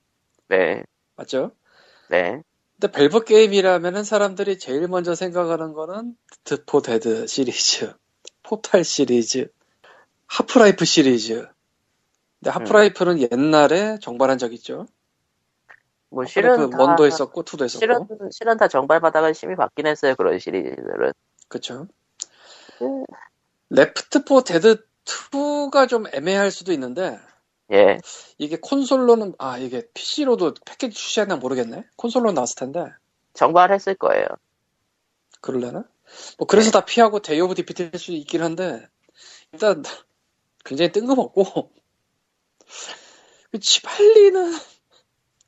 네, 맞죠? 네, 근데 벨브 게임이라면은 사람들이 제일 먼저 생각하는 거는 Left 4 Dead 시리즈, 포탈 시리즈, Half-Life 시리즈. 근데 Half-Life는 옛날에 정발한 적 있죠. 뭐 실은 다 one도 했었고 two도 했었고. 실은 실은 다 정발받아가 심의 받긴 했어요 그런 시리즈들은. 그쵸. 음. Left 4 Dead 2가 좀 애매할 수도 있는데 예, 이게 콘솔로는 아 이게 PC로도 패키지 출시했나 모르겠네. 콘솔로 나왔을 텐데 정발했을 거예요. 그럴래나? 뭐 그래서 다 피하고 Day of Defeat 할수 있긴 한데 일단 굉장히 뜬금없고 그 Chivalry는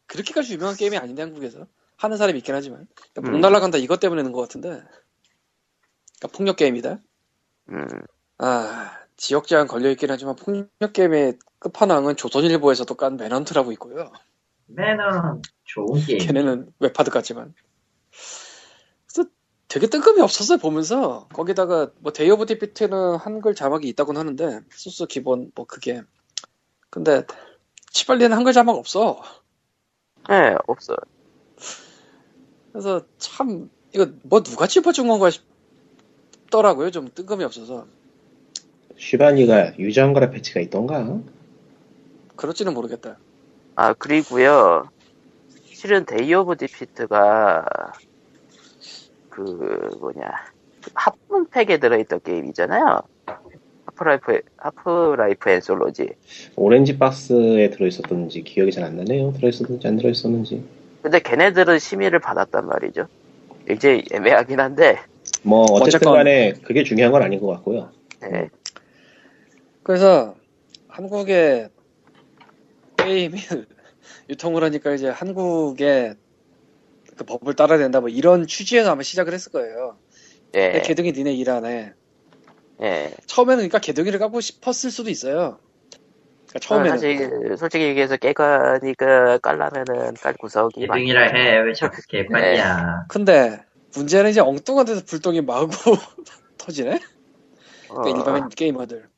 그렇게까지 유명한 게임이 아닌데 한국에서 하는 사람이 있긴 하지만 그러니까 목 음. 날라간다 이것 때문에 는것 같은데 그러니까 폭력 게임이다. 음, 아 지역 제한 걸려 있긴 하지만 폭력 게임의 끝판왕은 조선일보에서도 깐 Manhunt라고 있고요. 매는 좋은 게임. 걔네는 웹하드 같지만. 그래서 되게 뜬금이 없었어요, 보면서. 거기다가, 뭐, Day of Defeat는 한글 자막이 있다곤 하는데, 소스 기본, 뭐, 그게. 근데, Chivalry는 한글 자막 없어. 네, 없어. 그래서 참, 이거 뭐 누가 짚어준 건가 싶더라고요. 좀 뜬금이 없어서. Chivalry가 유저한거라 패치가 있던가? 그럴지는 모르겠다. 아 그리고요 실은 Day of Defeat가 그 뭐냐 합본팩에 들어있던 게임이잖아요 하프라이프 하프라이프 앤솔로지 오렌지 박스에 들어있었던지 기억이 잘 안 나네요. 들어있었는지 안 들어있었는지. 근데 걔네들은 심의를 받았단 말이죠 굉장히 애매하긴 한데 뭐 어쨌든 간에 그게 중요한 건 아닌 것 같고요. 네. 그래서, 한국에 게임이 유통을 하니까 이제 한국의 그 법을 따라야 된다, 뭐 이런 취지에서 아마 시작을 했을 거예요. 예, 내 개둥이 니네 일안 해. 예. 처음에는 그러니까 개둥이를 까고 싶었을 수도 있어요. 그러니까 처음에는. 사실 솔직히 얘기해서 깨가니까 깔라면은 깔 구석이 많 개등이라 해. 왜 자꾸 개판이야. 근데 문제는 이제 엉뚱한 데서 불똥이 마구 터지네? 어, 그러니까 일반 게이머들.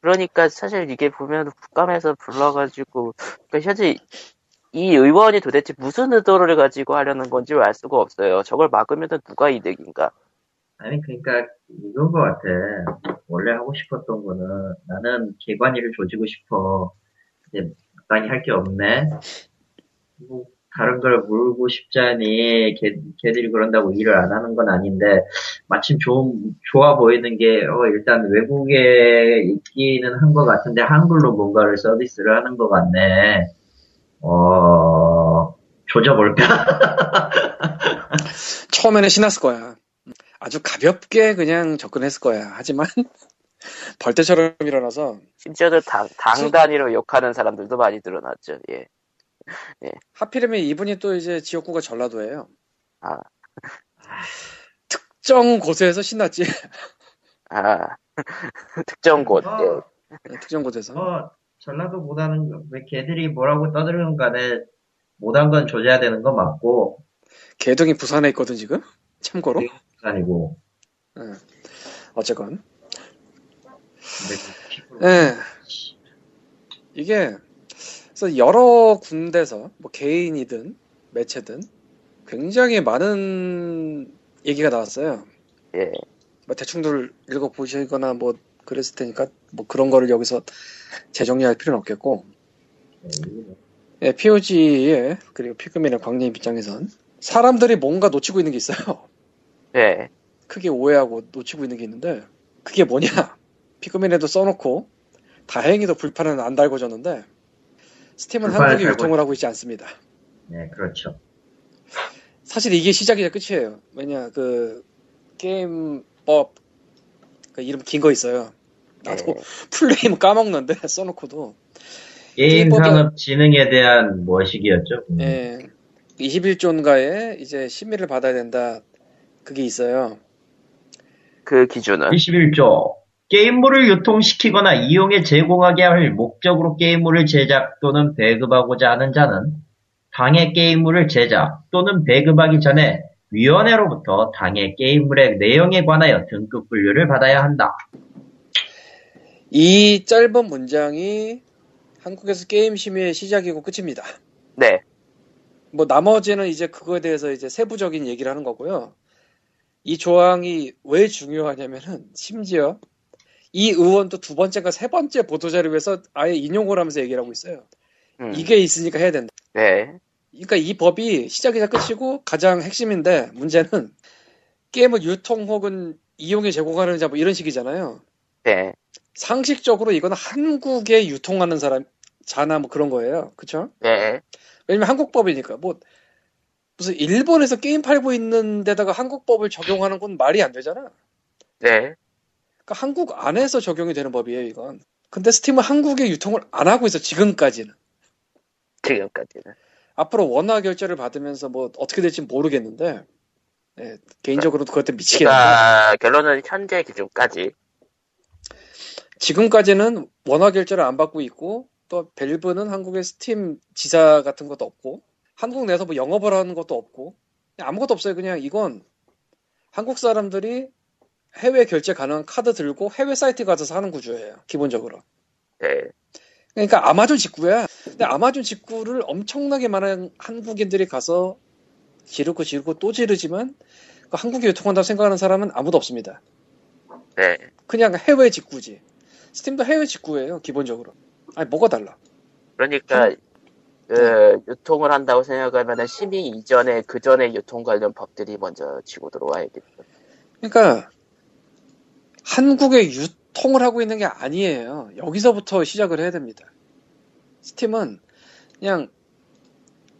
그러니까 사실 이게 보면 국감에서 불러가지고 그러니까 현재 이 의원이 도대체 무슨 의도를 가지고 하려는 건지 알 수가 없어요. 저걸 막으면 누가 이득인가? 아니, 그러니까, 이건 것 같아. 원래 하고 싶었던 거는, 나는 개관이를 조지고 싶어. 근데, 마땅히 할 게 없네. 뭐, 다른 걸 물고 싶자니 걔, 걔들이 그런다고 일을 안 하는 건 아닌데 마침 좋은 좋아 보이는 게 어, 일단 외국에 있기는 한 것 같은데 한글로 뭔가를 서비스를 하는 것 같네. 어 조져볼까? 처음에는 신났을 거야. 아주 가볍게 그냥 접근했을 거야. 하지만 벌떼처럼 일어나서 심지어는 당, 당 단위로 욕하는 사람들도 많이 늘어났죠. 예. 하필이면 이분이 또 이제 지역구가 전라도예요. 아. 특정 곳에서 신났지. 아, 특정 곳. 예. 어, 특정 곳에서. 어, 전라도보다는 왜 걔들이 뭐라고 떠들건 간에 못한 건 조져야 되는 건 맞고 개동이 부산에 있거든 지금. 참고로. 아니고 응. 어쨌건. 근데 예. 이게 그래서 여러 군데서 뭐 개인이든 매체든 굉장히 많은 얘기가 나왔어요. 예. 뭐 대충들 읽어 보시거나 뭐 그랬을 테니까 뭐 그런 거를 여기서 재정리할 필요는 없겠고 예, POG의 그리고 피그민의 광님 입장에선 사람들이 뭔가 놓치고 있는 게 있어요. 예. 크게 오해하고 놓치고 있는 게 있는데 그게 뭐냐? 피그민에도 써놓고 다행히도 불판은 안 달궈졌는데 스팀은 달고 유통을 하고 있지 않습니다. 네 그렇죠. 사실 이게 시작이자 끝이에요. 왜냐 그 게임법 그 이름 긴 거 있어요. 나도 예. 풀네임 까먹는데 써놓고도 게임 산업 진흥에 대한 뭐시기였죠? 음. 예, 21조인가에 이제 심의를 받아야 된다. 그게 있어요. 그 기준은 21조 게임물을 유통시키거나 이용에 제공하게 할 목적으로 게임물을 제작 또는 배급하고자 하는 자는 당의 게임물을 제작 또는 배급하기 전에 위원회로부터 당의 게임물의 내용에 관하여 등급 분류를 받아야 한다. 이 짧은 문장이 한국에서 게임 심의의 시작이고 끝입니다. 네. 뭐 나머지는 이제 그거에 대해서 이제 세부적인 얘기를 하는 거고요. 이 조항이 왜 중요하냐면은 심지어 이 의원도 두 번째가 세 번째 보도자료에서 아예 인용을 하면서 얘기를 하고 있어요. 음. 이게 있으니까 해야 된다. 네. 그러니까 이 법이 시작이자 끝이고 가장 핵심인데 문제는 게임을 유통 혹은 이용에 제공하는 자 뭐 이런 식이잖아요. 네. 상식적으로 이건 한국에 유통하는 사람 자나 뭐 그런 거예요. 그쵸? 네. 왜냐면 한국 법이니까 뭐 무슨 일본에서 게임 팔고 있는 데다가 한국 법을 적용하는 건 말이 안 되잖아. 네. 그러니까 한국 안에서 적용이 되는 법이에요, 이건. 근데 스팀은 한국에 유통을 안 하고 있어, 지금까지는. 지금까지는. 앞으로 원화 결제를 받으면서 뭐 어떻게 될지 모르겠는데, 예, 개인적으로도 그것 때문에 미치겠는데, 그러니까 결론은 현재 기준까지. 지금까지는 원화 결제를 안 받고 있고, 또 밸브는 한국에 스팀 지사 같은 것도 없고, 한국 내에서 뭐 영업을 하는 것도 없고, 아무것도 없어요. 그냥 이건 한국 사람들이 해외 결제 가능한 카드 들고 해외 사이트 가서 사는 구조예요. 기본적으로. 네. 그러니까 아마존 직구야. 근데 아마존 직구를 엄청나게 많은 한국인들이 가서 지르고 지르고 또 지르지만 그 한국에 유통한다고 생각하는 사람은 아무도 없습니다. 네. 그냥 해외 직구지. 스팀도 해외 직구예요, 기본적으로. 아니, 뭐가 달라? 그러니까 그 유통을 한다고 생각하면 심의 이전에 그 전에 유통 관련 법들이 먼저 치고 들어와야겠죠. 그러니까 한국에 유통을 하고 있는 게 아니에요. 여기서부터 시작을 해야 됩니다. 스팀은 그냥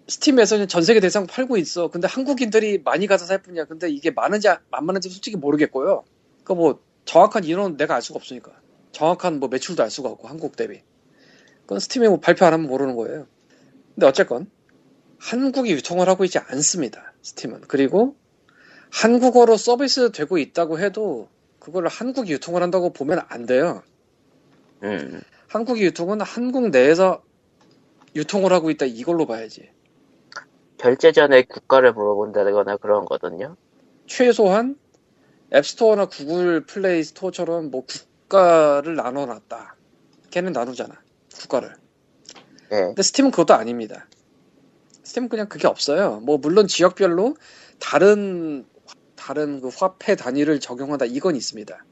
스팀에서 그냥 전 세계 대상 팔고 있어. 근데 한국인들이 많이 가서 살 뿐이야. 근데 이게 많은지 안 많은지 솔직히 모르겠고요. 그 뭐 정확한 인원은 내가 알 수가 없으니까. 정확한 뭐 매출도 알 수가 없고 한국 대비. 그건 스팀에 뭐 발표 안 하면 모르는 거예요. 근데 어쨌건 한국이 유통을 하고 있지 않습니다. 스팀은. 그리고 한국어로 서비스 되고 있다고 해도 그걸 한국이 유통을 한다고 보면 안 돼요. 음. 한국이 유통은 한국 내에서 유통을 하고 있다 이걸로 봐야지. 결제 전에 국가를 물어본다거나 그런 거거든요. 최소한 앱스토어나 구글 플레이 스토어처럼 뭐 국가를 나눠놨다. 걔는 나누잖아. 국가를. 네. 근데 스팀은 그것도 아닙니다. 스팀은 그냥 그게 없어요. 뭐 물론 지역별로 다른 다른 그 화폐 단위를 적용한다 이건 있습니다.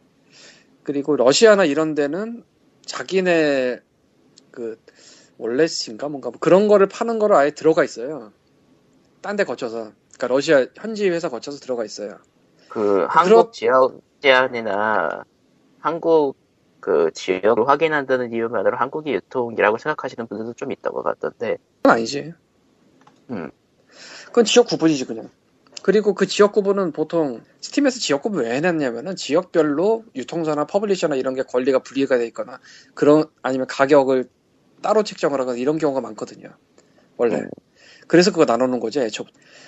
그리고 러시아나 이런 데는 자기네 그 월렛인가 뭔가 뭐 그런 거를 파는 거를 아예 들어가 있어요. 딴 데 거쳐서 그러니까 러시아 현지 회사 거쳐서 들어가 있어요. 그 한국 지역 제한이나 한국 그 지역을 확인한다는 이유만으로 한국이 유통이라고 생각하시는 분들도 좀 있던 것 같던데 그건 아니지. 음. 그건 지역 구분이지 그냥. 그리고 그 지역 구분은 보통 Steam에서 지역 구분 왜 해놨냐면은 지역별로 유통사나 publisher나 이런 게 권리가 분리가 돼 있거나 그런 아니면 가격을 따로 책정을 하거나 이런 경우가 많거든요. 원래. 음. 그래서 그거 나눠놓은 거지. 애초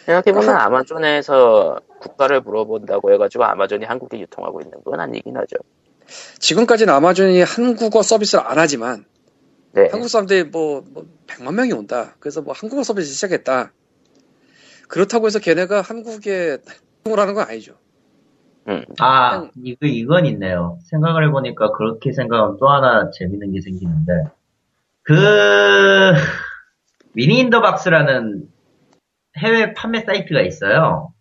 생각해보면 한- 아마존에서 국가를 물어본다고 해가지고 아마존이 한국에 유통하고 있는 건 아니긴 하죠. 지금까지는 아마존이 한국어 서비스를 안 하지만 네. 한국 사람들이 뭐, 뭐 100만 명이 온다. 그래서 뭐 한국어 서비스 시작했다. 그렇다고 해서 걔네가 한국에 유통을 하는 건 아니죠. 음. 아, 이거, 이건 있네요. 생각을 해보니까 그렇게 생각하면 또 하나 재밌는 게 생기는데, 그, Mini in the Box라는 해외 판매 사이트가 있어요.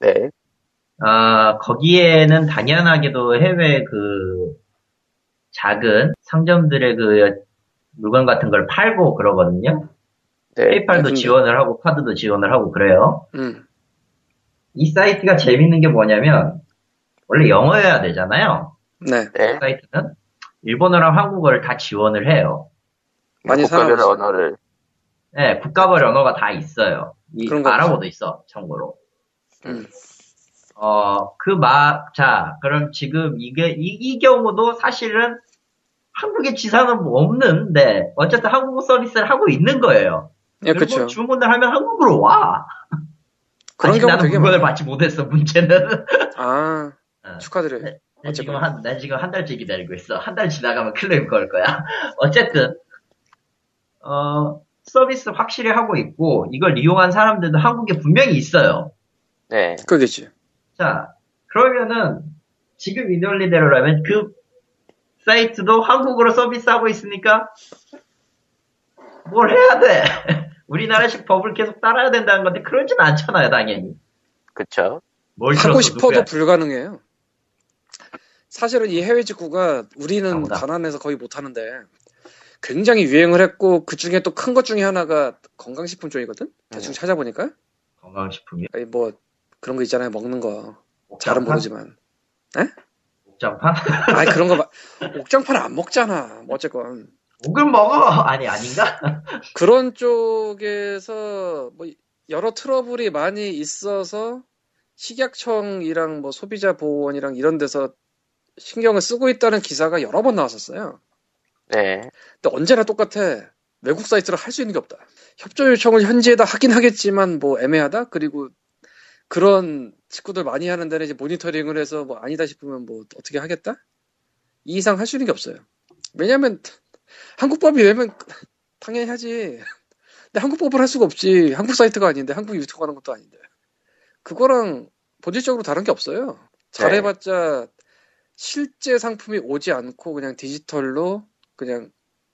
네. 아, 거기에는 당연하게도 해외 그, 작은 상점들의 그, 물건 같은 걸 팔고 그러거든요. 네. 페이팔도 근데- 지원을 하고, 카드도 지원을 하고 그래요. 음. 이 사이트가 재밌는 게 뭐냐면, 원래 영어여야 되잖아요. 네. 네. 사이트는 일본어랑 한국어를 다 지원을 해요. 많이 국가별 언어를 네, 국가별 언어가 다 있어요. 이 그런 거 아랍어도 있어, 참고로. 음. 어, 그 마, 자, 그럼 지금 이게, 이, 이 경우도 사실은 한국에 지사는 뭐 없는데, 어쨌든 한국어 서비스를 하고 있는 거예요. 예, 그리고 그렇죠. 주문을 하면 한국으로 와. 그런 경우 나는 되게 물건을 많아. 받지 못했어, 문제는. 아, 어. 축하드려요. 네. 나 지금. 한, 나 지금 한 달째 기다리고 있어. 한 달 지나가면 클레임 걸 거야. 어쨌든, 어, 서비스 확실히 하고 있고, 이걸 이용한 사람들도 한국에 분명히 있어요. 네. 그겠지. 자, 그러면은, 지금 이 논리대로라면 그 사이트도 한국어로 서비스하고 있으니까, 뭘 해야 돼? 우리나라식 법을 계속 따라야 된다는 건데, 그러진 않잖아요, 당연히. 그쵸. 뭘 하고 싶어도 누구야? 불가능해요. 사실은 이 해외 직구가 우리는 나보다. 가난해서 거의 못하는데 굉장히 유행을 했고 그 중에 또 큰 것 중에 하나가 건강식품 쪽이거든. 대충 음. 찾아보니까 건강식품이. 아니, 뭐 그런 거 있잖아요 먹는 거 잘은 옥장판? 모르지만 옥장판? 아니 그런 거 마- 옥장판 안 먹잖아. 뭐 어쨌건 옥은 먹어! 아니, 아닌가? 그런 쪽에서 뭐 여러 트러블이 많이 있어서 식약청이랑 뭐 소비자 보호원이랑 이런 데서 신경을 쓰고 있다는 기사가 여러 번 나왔었어요. 네. 근데 언제나 똑같아. 외국 사이트를 할 수 있는 게 없다. 협조 요청을 현지에다 하긴 하겠지만 뭐 애매하다. 그리고 그런 직구들 많이 하는 데는 이제 모니터링을 해서 뭐 아니다 싶으면 뭐 어떻게 하겠다? 이 이상 할 수 있는 게 없어요. 왜냐면 한국법이 왜면 당연히 하지. 근데 한국법을 할 수가 없지. 한국 사이트가 아닌데 한국 유튜브 하는 것도 아닌데. 그거랑 본질적으로 다른 게 없어요. 잘해봤자 실제 상품이 오지 않고 그냥 디지털로 그냥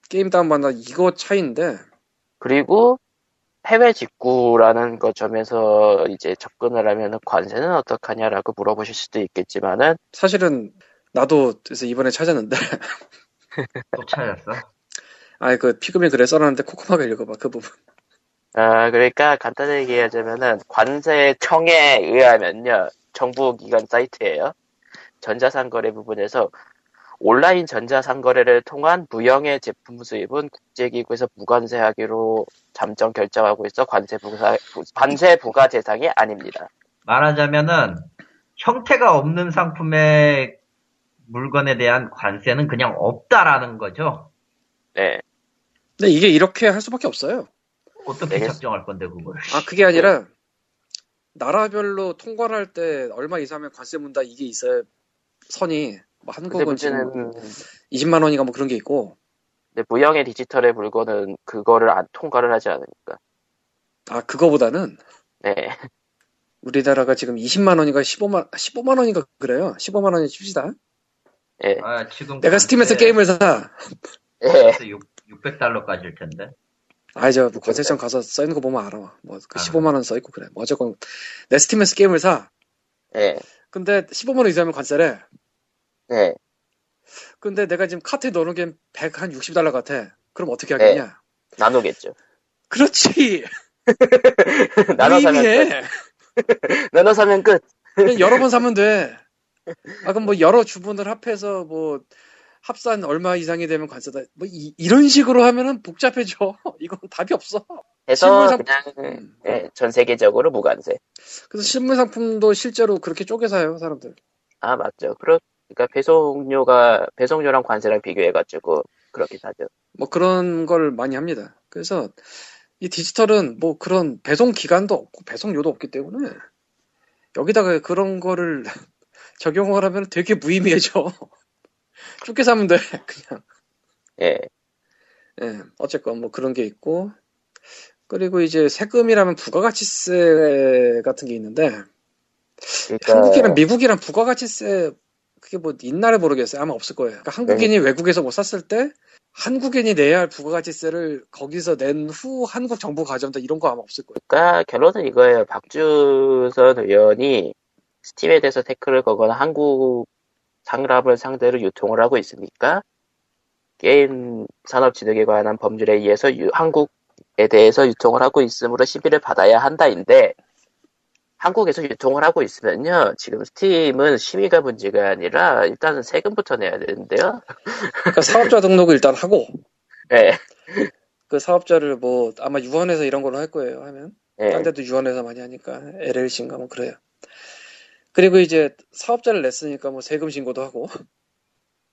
게임 다운받나 이거 차이인데 그리고 해외 직구라는 것 점에서 이제 접근을 하면 관세는 어떡하냐라고 물어보실 수도 있겠지만은 사실은 나도 그래서 이번에 찾았는데. 또 찾았어. 아이 그 피그민 글에 써놨는데 코코마가 읽어봐 그 부분. 아 그러니까 간단히 얘기하자면은 관세청에 의하면요 정부 기관 사이트예요. 전자상거래 부분에서 온라인 전자상거래를 통한 무형의 제품 수입은 국제기구에서 무관세하기로 잠정 결정하고 있어 관세 부과 관세 부과 대상이 아닙니다. 말하자면은 형태가 없는 상품의 물건에 대한 관세는 그냥 없다라는 거죠. 네, 근데 이게 이렇게 할 수밖에 없어요 어떻게 네. 작정할 건데 그걸? 아 그게 아니라 나라별로 통과를 할 때 얼마 이상하면 관세 문다 이게 있어요 선이 뭐 한국은 지금 문제는 20만 원인가 뭐 그런 게 있고 근데 무형의 디지털의 물건은 그거를 안 통과를 하지 않으니까. 아 그거보다는 네, 우리나라가 지금 20만 원인가 15만 15만 원인가 그래요 15만 원이 칩시다 예, 아, 지금 내가 스팀에서 게임을 사 예. 관세 6, 600달러까지일 텐데. 아이 저 관세청 가서 써 있는 거 보면 알아. 뭐그 아. 15만 원 써 있고 그래. 뭐 어쨌건 내 스팀에서 게임을 사. 예, 근데 15만 원 이상이면 관세래. 예. 근데 내가 지금 카트에 넣어놓은 게 160달러 같아. 그럼 어떻게 하겠냐? 나누겠죠. 그렇지. 나눠 뭐 사면 끝. 나눠 사면 끝. 여러 번 사면 돼. 아, 그럼 뭐 여러 주분을 합해서 뭐 합산 얼마 이상이 되면 관세다. 뭐 이, 런 식으로 하면은 복잡해져. 이건 답이 없어. 해서 실물 그냥 음. 예, 전 세계적으로 무관세. 그래서 실물 상품도 실제로 그렇게 쪼개 사요, 사람들. 아 맞죠. 그러, 그러니까 배송료가 배송료랑 관세랑 비교해가지고 그렇게 사죠. 뭐 그런 걸 많이 합니다. 그래서 이 디지털은 뭐 그런 배송 기간도 없고 배송료도 없기 때문에 여기다가 그런 거를 적용을 하면 되게 무의미해져. 쪼개 사면 돼, 그냥. 예. 예, 어쨌건 뭐 그런 게 있고 그리고 이제 세금이라면 부가가치세 같은 게 있는데 그러니까 한국이랑 미국이랑 부가가치세 그게 뭐 있나를 모르겠어요. 아마 없을 거예요. 그러니까 한국인이 외국에서 뭐 샀을 때 한국인이 내야 할 부가가치세를 거기서 낸 후 한국 정부 가져온다 이런 거 아마 없을 거예요. 그러니까 결론은 이거예요. 박주선 의원이 스팀에 대해서 태클을 거거나 한국 상납을 상대로 유통을 하고 있으니까 게임 산업진흥에 관한 법률에 의해서 유- 한국에 대해서 유통을 하고 있으므로 시비를 받아야 한다인데 한국에서 유통을 하고 있으면요 지금 스팀은 심의가 문제가 아니라 일단은 세금부터 내야 되는데요. 그러니까 사업자 등록을 일단 하고 네, 그 사업자를 뭐 아마 유언해서 이런 걸로 할 거예요. 하면 네. 딴 데도 유언해서 많이 하니까 LLC인가 뭐 그래요. 그리고 이제 사업자를 냈으니까 뭐 세금 신고도 하고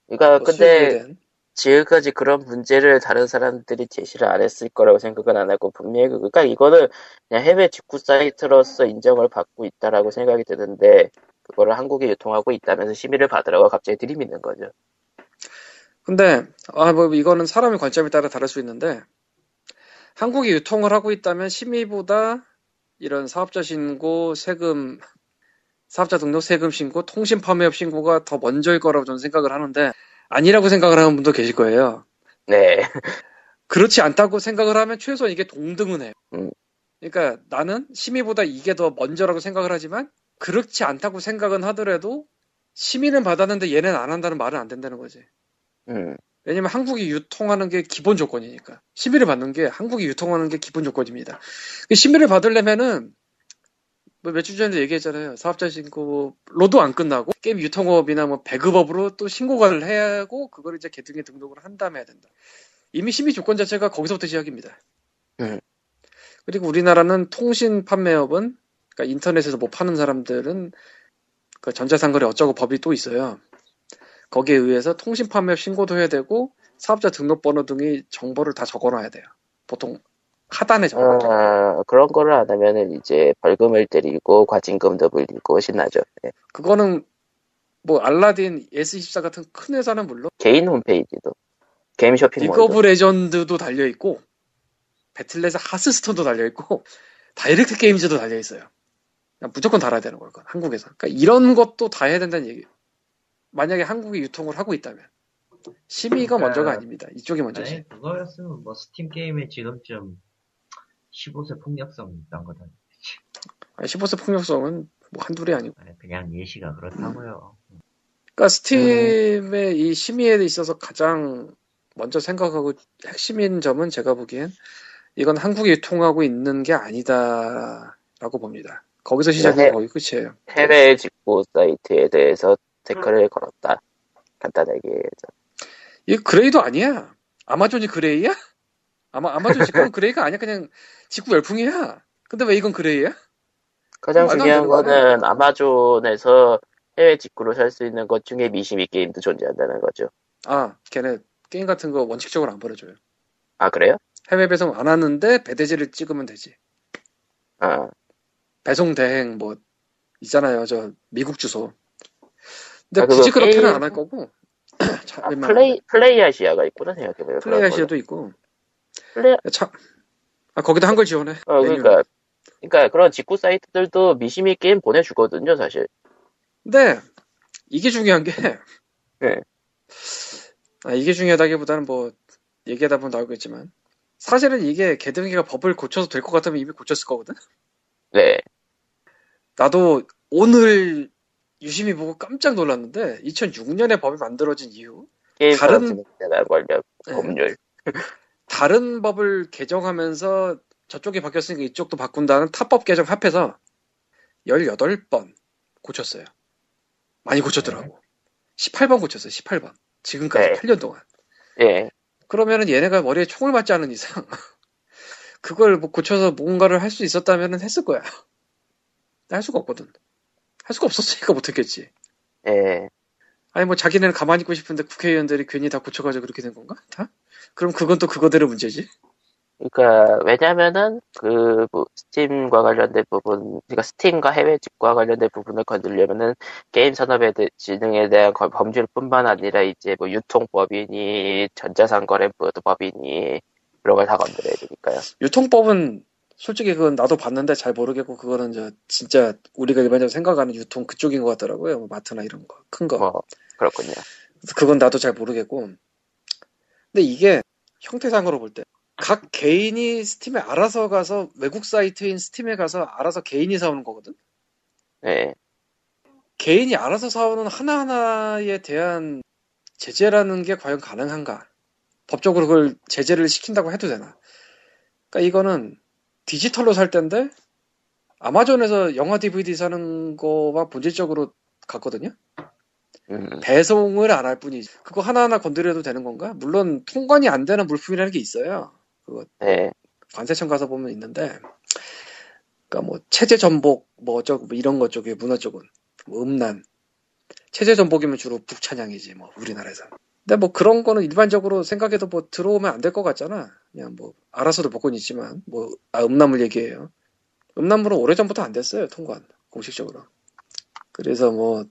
그러니까 뭐 수익에 근데 대한 지금까지 그런 문제를 다른 사람들이 제시를 안 했을 거라고 생각은 안 하고 분명히 그- 그러니까 이거는 그냥 해외 직구 사이트로서 인정을 받고 있다라고 생각이 드는데 그거를 한국에 유통하고 있다면서 심의를 받으라고 갑자기 들이미는 거죠. 근데 아 뭐 이거는 사람의 관점에 따라 다를 수 있는데 한국이 유통을 하고 있다면 심의보다 이런 사업자 신고, 세금, 사업자 등록 세금 신고, 통신 판매업 신고가 더 먼저일 거라고 저는 생각을 하는데 아니라고 생각을 하는 분도 계실 거예요. 네, 그렇지 않다고 생각을 하면 최소한 이게 동등은 해요. 음. 그러니까 나는 심의보다 이게 더 먼저라고 생각을 하지만 그렇지 않다고 생각은 하더라도 심의는 받았는데 얘는 안 한다는 말은 안 된다는 거지. 음, 왜냐면 한국이 유통하는 게 기본 조건이니까. 심의를 받는 게 한국이 유통하는 게 기본 조건입니다. 그 심의를 받으려면은 뭐 며칠 전에도 얘기했잖아요. 사업자 신고로도 안 끝나고 게임 유통업이나 뭐 배급업으로 또 신고를 해야 하고 그걸 이제 개등에 등록을 한 다음에 해야 된다. 이미 심의 조건 자체가 거기서부터 시작입니다. 음. 그리고 우리나라는 통신 판매업은 그러니까 인터넷에서 뭐 파는 사람들은 그 전자상거래 어쩌고 법이 또 있어요. 거기에 의해서 통신 판매업 신고도 해야 되고 사업자 등록번호 등의 정보를 다 적어놔야 돼요. 보통 하단에 적어. 아, 그런 거를 안 하면은 이제 벌금을 때리고 과징금도 물리고 신나죠. 네. 그거는 뭐 알라딘 YES24 같은 큰 회사는 물론 개인 홈페이지도 게임 리그 쇼핑몰도 오브 레전드도 달려 있고 배틀넷의 하스스톤도 달려 있고 다이렉트 게임즈도 달려 있어요. 그냥 무조건 달아야 되는 거예요. 그건 한국에서. 그러니까 이런 것도 다 해야 된다는 얘기예요. 만약에 한국이 유통을 하고 있다면 심의가 그러니까- 먼저가 아닙니다. 이쪽이 먼저지. 아니 그거였으면 뭐 스팀 게임에 지금쯤 15세 폭력성 있던 거다. 아니, 15세 폭력성은 뭐 한둘이 아니고. 아니, 그냥 예시가 그렇다고요. 그러니까 스팀의 이 심의에 있어서 가장 먼저 생각하고 핵심인 점은 제가 보기엔 이건 한국이 유통하고 있는 게 아니다라고 봅니다. 거기서 시작이 네. 거기 끝이에요. 해외 직구 사이트에 대해서 태클을 걸었다. 간단하게 해서. 이 gray도 아니야. 아마존이 gray야? 아마 아마존 직구는 gray가 아니야. 그냥 직구 열풍이야. 근데 왜 이건 gray야? 가장 중요한. 거는 아마존에서 해외 직구로 살 수 있는 것 중에 미심의 게임도 존재한다는 거죠. 아, 걔네 게임 같은 거 원칙적으로 안 보내줘요. 아 그래요? 해외 배송 안 하는데 배대지를 찍으면 되지. 아 배송 대행 뭐 있잖아요. 저 미국 주소. 근데 아, 굳이 그렇게는 게임- 안할 거고. 자, 아. 플레이 플레이 아시아가 있구나 생각해보면 플레이 아시아도 있고. 플레이 참. 아, 거기다 한글 지원해. 어. 그러니까 그러니까 그런 직구 사이트들도 미시미 게임 보내주거든요 사실. 근데 이게 중요한 게 네. 아, 이게 중요하다기보다는 뭐 얘기하다 보면 나오겠지만 사실은 이게 개등기가 법을 고쳐서 될 것 같으면 이미 고쳤을 거거든. 네. 나도 오늘 유심히 보고 깜짝 놀랐는데 2006년에 법이 만들어진 이후 게임 다른- 네. 법률. 다른 법을 개정하면서 저쪽이 바뀌었으니까 이쪽도 바꾼다는 타법 개정 합해서 18번 고쳤어요. 많이 고쳤더라고. 18번 고쳤어요. 18번. 지금까지 네. 8년 동안. 예. 그러면은 얘네가 머리에 총을 맞지 않은 이상 그걸 뭐 고쳐서 뭔가를 할 수 있었다면은 했을 거야. 할 수가 없거든. 할 수가 없었으니까 못했겠지. 예. 아니 뭐 자기네는 가만히 있고 싶은데 국회의원들이 괜히 다 고쳐가지고 그렇게 된 건가? 다? 그럼 그건 또 그거대로 문제지. 그러니까 왜냐면은 그 뭐, 스팀과 관련된 부분, 그러니까 스팀과 해외 직과 관련된 부분을 건들려면은 게임 산업의 대- 진흥에 대한 거- 법률뿐만 아니라 이제 뭐 유통법이니 전자상거래법이니 그런 걸 다 건드려야 되니까요. 유통법은 솔직히 그건 나도 봤는데 잘 모르겠고 그거는 저 진짜 우리가 일반적으로 생각하는 유통 그쪽인 것 같더라고요. 뭐 마트나 이런 거, 큰 거. 뭐 그렇군요. 그건 나도 잘 모르겠고. 근데 이게 형태상으로 볼 때 각 개인이 스팀에 알아서 가서 외국 사이트인 스팀에 가서 알아서 개인이 사오는 거거든. 예. 개인이 알아서 사오는 하나하나에 대한 제재라는 게 과연 가능한가? 법적으로 그걸 제재를 시킨다고 해도 되나? 그러니까 이거는 디지털로 살 때인데 아마존에서 영화 DVD 사는 거와 본질적으로 같거든요. 음, 배송을 안 할 뿐이지. 그거 하나하나 건드려도 되는 건가? 물론 통관이 안 되는 물품이라는 게 있어요. 그거 예. 관세청 가서 보면 있는데, 그러니까 뭐 체제 전복 뭐 어쩌고 뭐 이런 것 쪽에 문화 쪽은 뭐 음란 체제 전복이면 주로 북찬양이지 뭐 우리나라에서. 근데 뭐 그런 거는 일반적으로 생각해도 뭐 들어오면 안 될 것 같잖아. 그냥 뭐 알아서도 먹고는 있지만 뭐 아, 음란물 얘기예요. 음란물은 오래 전부터 안 됐어요 통관 공식적으로. 그래서 뭐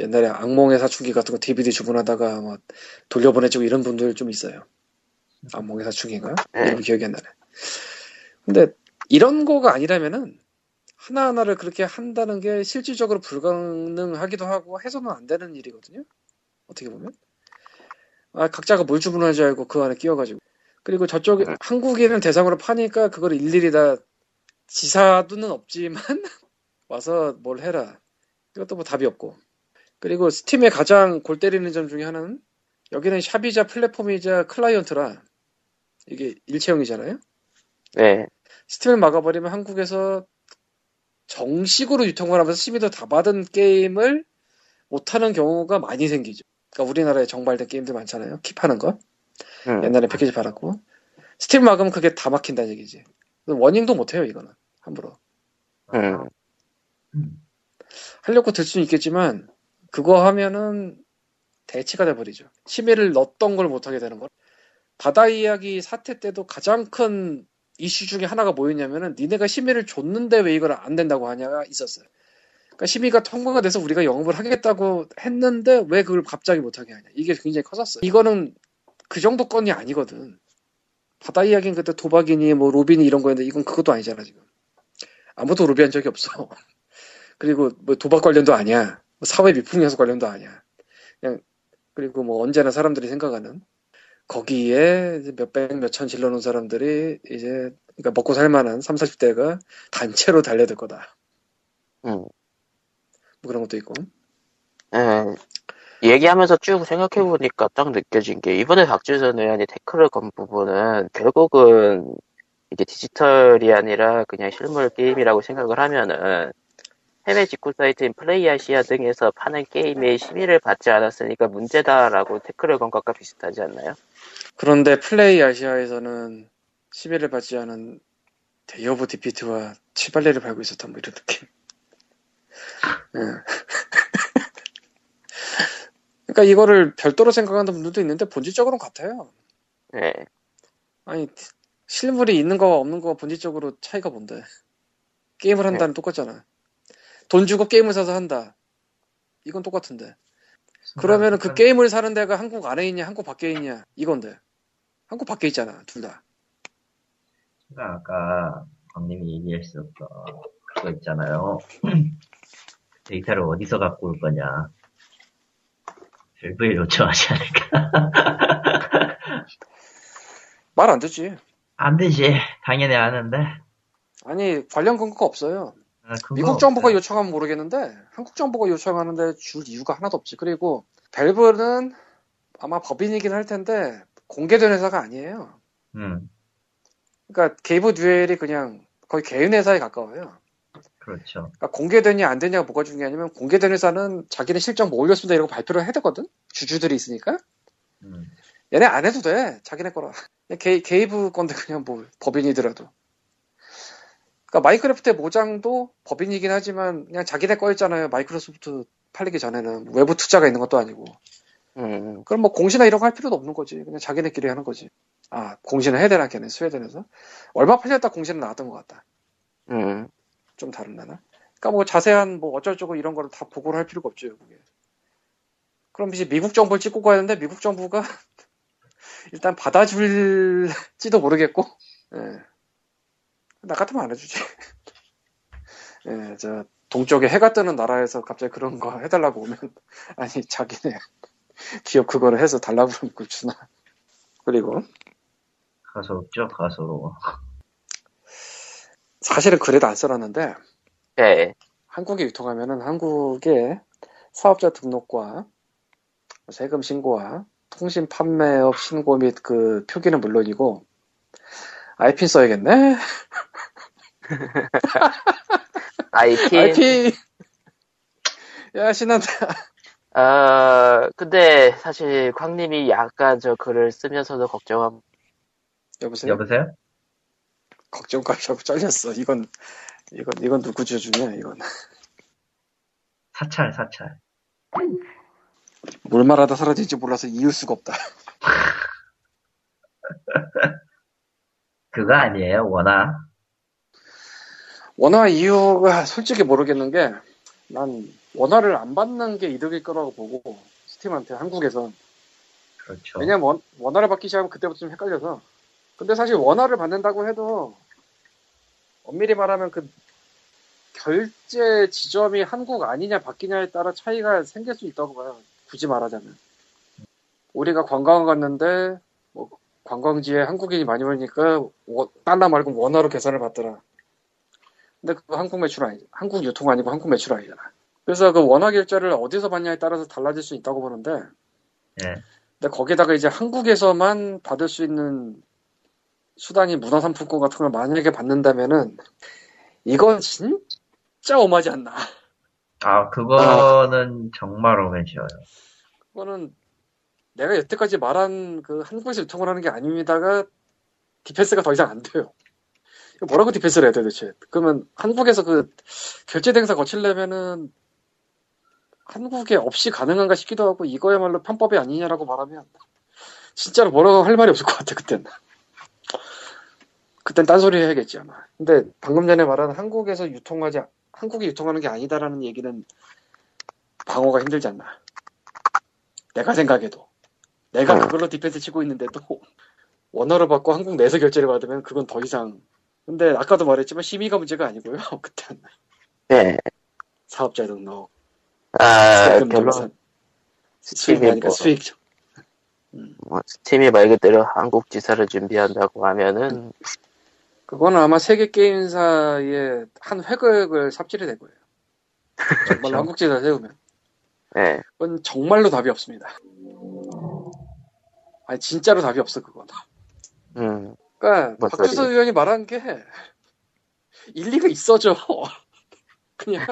옛날에 악몽의 사춘기 같은 거 DVD 주문하다가 뭐 돌려보내주고 이런 분들 좀 있어요. 악몽의 사춘기인가? 이름 기억이 안 나네. 근데 이런 거가 아니라면은 하나하나를 그렇게 한다는 게 실질적으로 불가능하기도 하고 해서는 안 되는 일이거든요. 어떻게 보면. 아, 각자가 뭘 주문하는 줄 알고 그 안에 끼워가지고. 그리고 저쪽에 음. 한국인을 대상으로 파니까 그걸 일일이 다 지사도는 없지만 와서 뭘 해라. 이것도 뭐 답이 없고. 그리고 스팀의 가장 골 때리는 점 중에 하나는 여기는 샵이자 플랫폼이자 클라이언트라 이게 일체형이잖아요. 예. 스팀을 막아버리면 한국에서 정식으로 유통을 하면서 심의도 다 받은 게임을 못하는 경우가 많이 생기죠. 그러니까 우리나라에 정발된 게임들 많잖아요. 킵하는 거. 음, 옛날에 패키지 받았고. 스팀 막으면 그게 다 막힌다는 얘기지. 원인도 못해요, 이거는. 함부로. 음, 음. 하려고 들 수는 있겠지만, 그거 하면은 대치가 돼버리죠. 심의를 넣었던 걸 못하게 되는 거. 바다 이야기 사태 때도 가장 큰 이슈 중에 하나가 뭐였냐면은 니네가 심의를 줬는데 왜 이걸 안 된다고 하냐가 있었어요. 그러니까 심의가 통과가 돼서 우리가 영업을 하겠다고 했는데 왜 그걸 갑자기 못하게 하냐. 이게 굉장히 컸었어요. 이거는 그 정도 건이 아니거든. 바다 이야기는 그때 도박이니 뭐 로비니 이런 거였는데 이건 그것도 아니잖아 지금. 아무도 로비한 적이 없어. 그리고 뭐 도박 관련도 아니야. 뭐 사회 미풍 연수 관련도 아니야. 그냥 그리고 뭐 언제나 사람들이 생각하는 거기에 몇백 몇천 질러놓은 사람들이 이제 그러니까 먹고 살만한 3, 40대가 단체로 달려들 거다. 음. 뭐 그런 것도 있고. 예. 얘기하면서 쭉 생각해 보니까 딱 느껴진 게 이번에 박주선 의원이 태클을 건 부분은 결국은 이게 디지털이 아니라 그냥 실물 게임이라고 생각을 하면은 해외 직구 사이트인 플레이아시아 등에서 파는 게임의 심의를 받지 않았으니까 문제다라고 태클을 건 것과 비슷하지 않나요? 그런데 플레이 아시아에서는 시비를 받지 않은 대여부 디피트와 치발레를 밟고 있었다 뭐 이런 느낌. 예. 그러니까 이거를 별도로 생각하는 분들도 있는데 본질적으로는 같아요. 예. 아니 실물이 있는 거와 없는 거와 본질적으로 차이가 뭔데? 게임을 한다는 똑같잖아. 돈 주고 게임을 사서 한다. 이건 똑같은데. 그러면 은 그 게임을 사는 데가 한국 안에 있냐, 한국 밖에 있냐, 이건데. 한국 밖에 있잖아, 둘 다. 제가 아까 광님이 얘기했었던 그거 있잖아요. 데이터를 어디서 갖고 올 거냐. 밸브에 요청하지 않을까. 말 안 되지. 안 되지. 당연히 아는데. 아니, 관련 근거가 없어요. 아, 미국 정부가. 요청하면 모르겠는데, 한국 정부가 요청하는데 줄 이유가 하나도 없지. 그리고, 밸브는 아마 법인이긴 할 텐데, 공개된 회사가 아니에요. 음. 그러니까 게이브 뉴웰이 그냥 거의 개인 회사에 가까워요. 그렇죠. 그러니까 공개되냐 안 되냐가 뭐가 중요하냐면 공개된 회사는 자기네 실적 뭐 올렸습니다 이러고 발표를 해야 되거든. 주주들이 있으니까. 음. 얘네 안 해도 돼. 자기네 거라. 게, 게이브 건데 그냥 뭐 법인이더라도. 그러니까 마인크래프트의 모장도 법인이긴 하지만 그냥 자기네 거였잖아요. 마이크로소프트 팔리기 전에는 외부 투자가 있는 것도 아니고. 음, 그럼 뭐 공시나 이런 거 할 필요도 없는 거지. 그냥 자기네끼리 하는 거지. 아 공시는 해야 되나 걔네 스웨덴에서 얼마 팔렸다 공시는 나왔던 것 같다. 음, 좀 다른다나? 그러니까 뭐 자세한 뭐 어쩔저고 이런 거를 다 보고를 할 필요가 없죠, 그게. 그럼 이제 미국 정부를 찍고 가야 되는데 미국 정부가 일단 받아줄지도 모르겠고, 예. 나 같으면 안 해주지. 예, 저 동쪽에 해가 뜨는 나라에서 갑자기 그런 거 해달라고 오면 아니 자기네 기업 그거를 해서 달라고 그러면 그걸 주나. 그리고 가소롭죠, 가소로워. 사실은 그래도 안 써놨는데 네. 한국에 유통하면은 한국의 사업자 등록과 세금 신고와 통신 판매업 신고 및 그 표기는 물론이고 IP 써야겠네. IP. IP. 야 신난다. 아, 근데 사실 광님이 약간 저 글을 쓰면서도 걱정함. 여보세요? 여보세요? 자꾸 잘렸어. 이건 이건 이건 누구 주주냐 이건. 사찰, 사찰. 뭘 말하다 사라질지 몰라서 이을 수가 없다. 그거 아니에요, 워낙. 원화 이유가 솔직히 모르겠는 게 난 원화를 안 받는 게 이득일 거라고 보고 스팀한테 한국에선 그렇죠. 왜냐면 원, 원화를 받기 시작하면 그때부터 좀 헷갈려서. 근데 사실 원화를 받는다고 해도 엄밀히 말하면 그 결제 지점이 한국 아니냐 바뀌냐에 따라 차이가 생길 수 있다고 봐요. 굳이 말하자면. 우리가 관광 갔는데 뭐 관광지에 한국인이 많이 오니까 워- 달러 말고 원화로 계산을 받더라 근데 그거 한국 매출 아니 한국 유통 아니고 한국 매출 아니잖아 그래서 그 원화 결제를 어디서 받냐에 따라서 달라질 수 있다고 보는데 예. 근데 거기다가 이제 한국에서만 받을 수 있는 수단이 문화상품권 같은 걸 만약에 받는다면은 이건 진짜 오마지 않나. 아, 그거는 정말 오면쉬워요. 그거는 내가 여태까지 말한 그 한국에서 유통을 하는 게 아닙니다가 디펜스가 더 이상 안 돼요. 뭐라고 디펜스를 해야 돼 도대체? 그러면 한국에서 그 결제 대행사 거치려면은 한국에 없이 가능한가 싶기도 하고 이거야말로 편법이 아니냐라고 말하면 진짜로 뭐라고 할 말이 없을 것 같아 그땐. 그땐 딴소리 해야겠지 아마. 근데 방금 전에 말한 한국에서 유통하지 한국에 유통하는 게 아니다라는 얘기는 방어가 힘들지 않나. 내가 생각해도 내가 음. 그걸로 디펜스 치고 있는데도 원화를 받고 한국 내에서 결제를 받으면 그건 더 이상 근데 아까도 말했지만 심의가 문제가 아니고요 그땐 네. 사업자 등록 아, 결론, 스팀이 아니까 뭐- 수익 뭐, 스팀이 말 그대로 한국 지사를 준비한다고 하면은, 그거는 아마 세계 게임사의 한 획을 삽질이 될 거예요. 정말로 그렇죠. 한국 지사 세우면. 네. 그건 정말로 답이 없습니다. 아니 진짜로 답이 없어 그건. 음, 그러니까 뭔 박주서 소리야. 의원이 말한 게 일리가 있어져. 그냥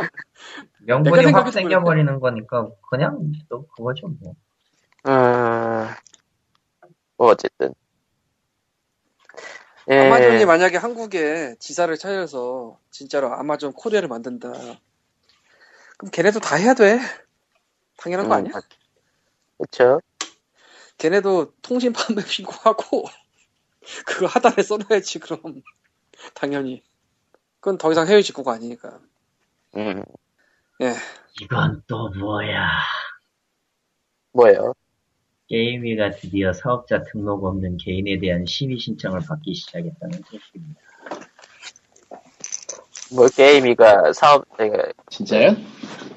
명분이 확 생각해도 생겨버리는 거니까, 그냥 또 그거죠, 뭐. 어, 뭐, 어쨌든. 예, 아마존이 만약에 한국에 지사를 차려서 진짜로 아마존 코리아를 만든다. 그럼 걔네도 다 해야 돼. 당연한 거 음, 아니야? 그쵸. 걔네도 통신 판매 신고하고 그거 하단에 써놔야지 그럼 당연히. 그건 더 이상 해외 직구가 아니니까. 음, 이건 또 뭐야. 뭐예요? 게임위가 드디어 사업자 등록 없는 개인에 대한 심의 신청을 받기 시작했다는 소식입니다. 뭐, 게임이가 사업, 그, 진짜요?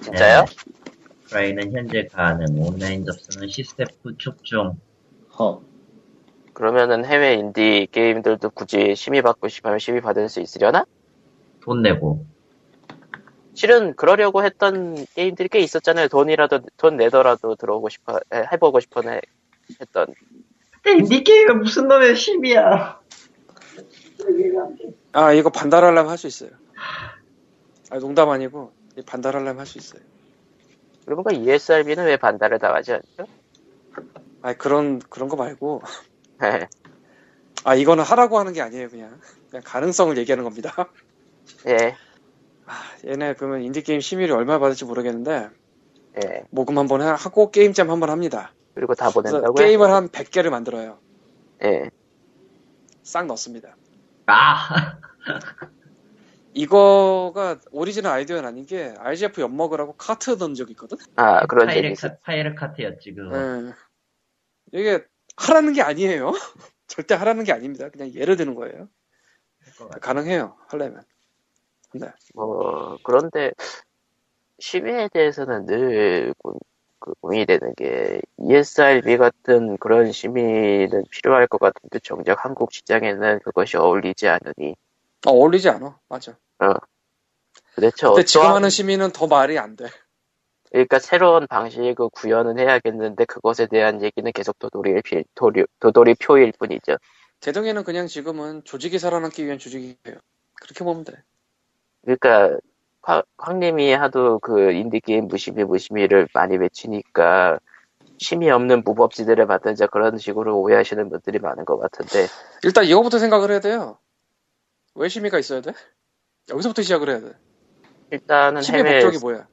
진짜요? 네. 프라이는 현재 가능, 온라인 접수는 시스템 구축 중. 허. 그러면은 해외 인디 게임들도 굳이 심의받고 싶으면 심의받을 수 있으려나? 돈 내고. 실은 그러려고 했던 게임들이 꽤 있었잖아요. 돈이라도, 돈 내더라도 들어오고 싶어, 해- 해보고 싶어 해- 했던. 근데 인디 게임은 무슨 놈의 심의야. 아 이거 반달하려면 할 수 있어요. 아 농담 아니고 이 반달하려면 할 수 있어요. 그리고 그 ESRB는 왜 반달을 당하지 않죠? 아 그런 그런 거 말고 아 이거는 하라고 하는 게 아니에요 그냥 그냥 가능성을 얘기하는 겁니다. 예, 아, 얘네 그러면 인디 게임 심의를 얼마 받을지 모르겠는데 예. 모금 한번 하고 게임잼 한번 합니다. 그리고 다 보낸다고요? 게임을 한 100개를 만들어요. 예. 싹 넣습니다. 아, 이거가 오리지널 아이디어는 아닌 게 IGF 엿먹으라고 Kart 넣은 적이 있거든? 아, 그런 적이 Pirate, 있어. Ka- Pirate Kart였지, 그거. 예. 이게 하라는 게 아니에요. 절대 하라는 게 아닙니다. 그냥 예를 드는 거예요. 가능해요. 하려면. 네. 뭐, 그런데, 심의에 대해서는 늘 고, 그 고민이 되는 게, ESRB 같은 그런 심의는 필요할 것 같은데, 정작 한국 시장에는 그것이 어울리지 않으니, 어, 어울리지 않아. 맞아. 도대체 근데 지금 어떠한, 하는 시민은 더 말이 안 돼. 그러니까 새로운 방식의 그 구현은 해야겠는데, 그것에 대한 얘기는 계속 도돌이, 필- 도리, 도돌이 표일 뿐이죠. 대등에는 그냥 지금은 조직이 살아남기 위한 조직이에요. 그렇게 보면 돼. 그러니까, 황- 황님이 하도 그 인디게임 무심히 무심히를 많이 외치니까, 심이 없는 무법지들을 만든자 그런 식으로 오해하시는 분들이 많은 것 같은데, 일단 이거부터 생각을 해야 돼요. 왜 심의가 있어야 돼? 여기서부터 시작을 해야 돼. 일단은 심의 해외, 목적이 뭐야?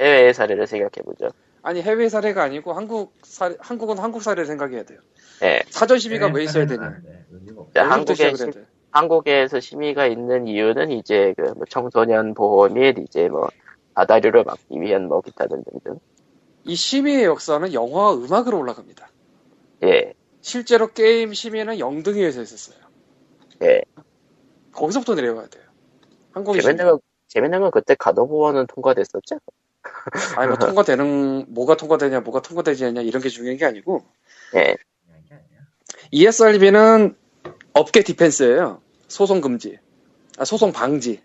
해외의 사례를 생각해보죠. 아니 해외 사례가 아니고 한국 사 한국은 한국 사례를 생각해야 돼요. 예. 사전 심의가 왜 있어야 되냐? 안 돼. 의미가 없어. 자, 한국에, 심-. 한국에서 심의가 있는 이유는 이제 그뭐 청소년 보호 및 이제 뭐 아다류를 막기 위한 뭐 기타 등등등. 이 심의의 역사는 영화와 음악으로 올라갑니다. 예, 실제로 게임 심의는 영등이에서 있었어요. 예. 거기서부터 내려가야 돼요. 한국이 재밌는 건, 재밌는 건 그때 가도보어는 통과됐었죠? 아니 뭐 통과되는 뭐가 통과되냐 뭐가 통과되지 않냐 이런 게 중요한 게 아니고 예. ESRB는 업계 디펜스예요. 소송 금지, 아 소송 방지.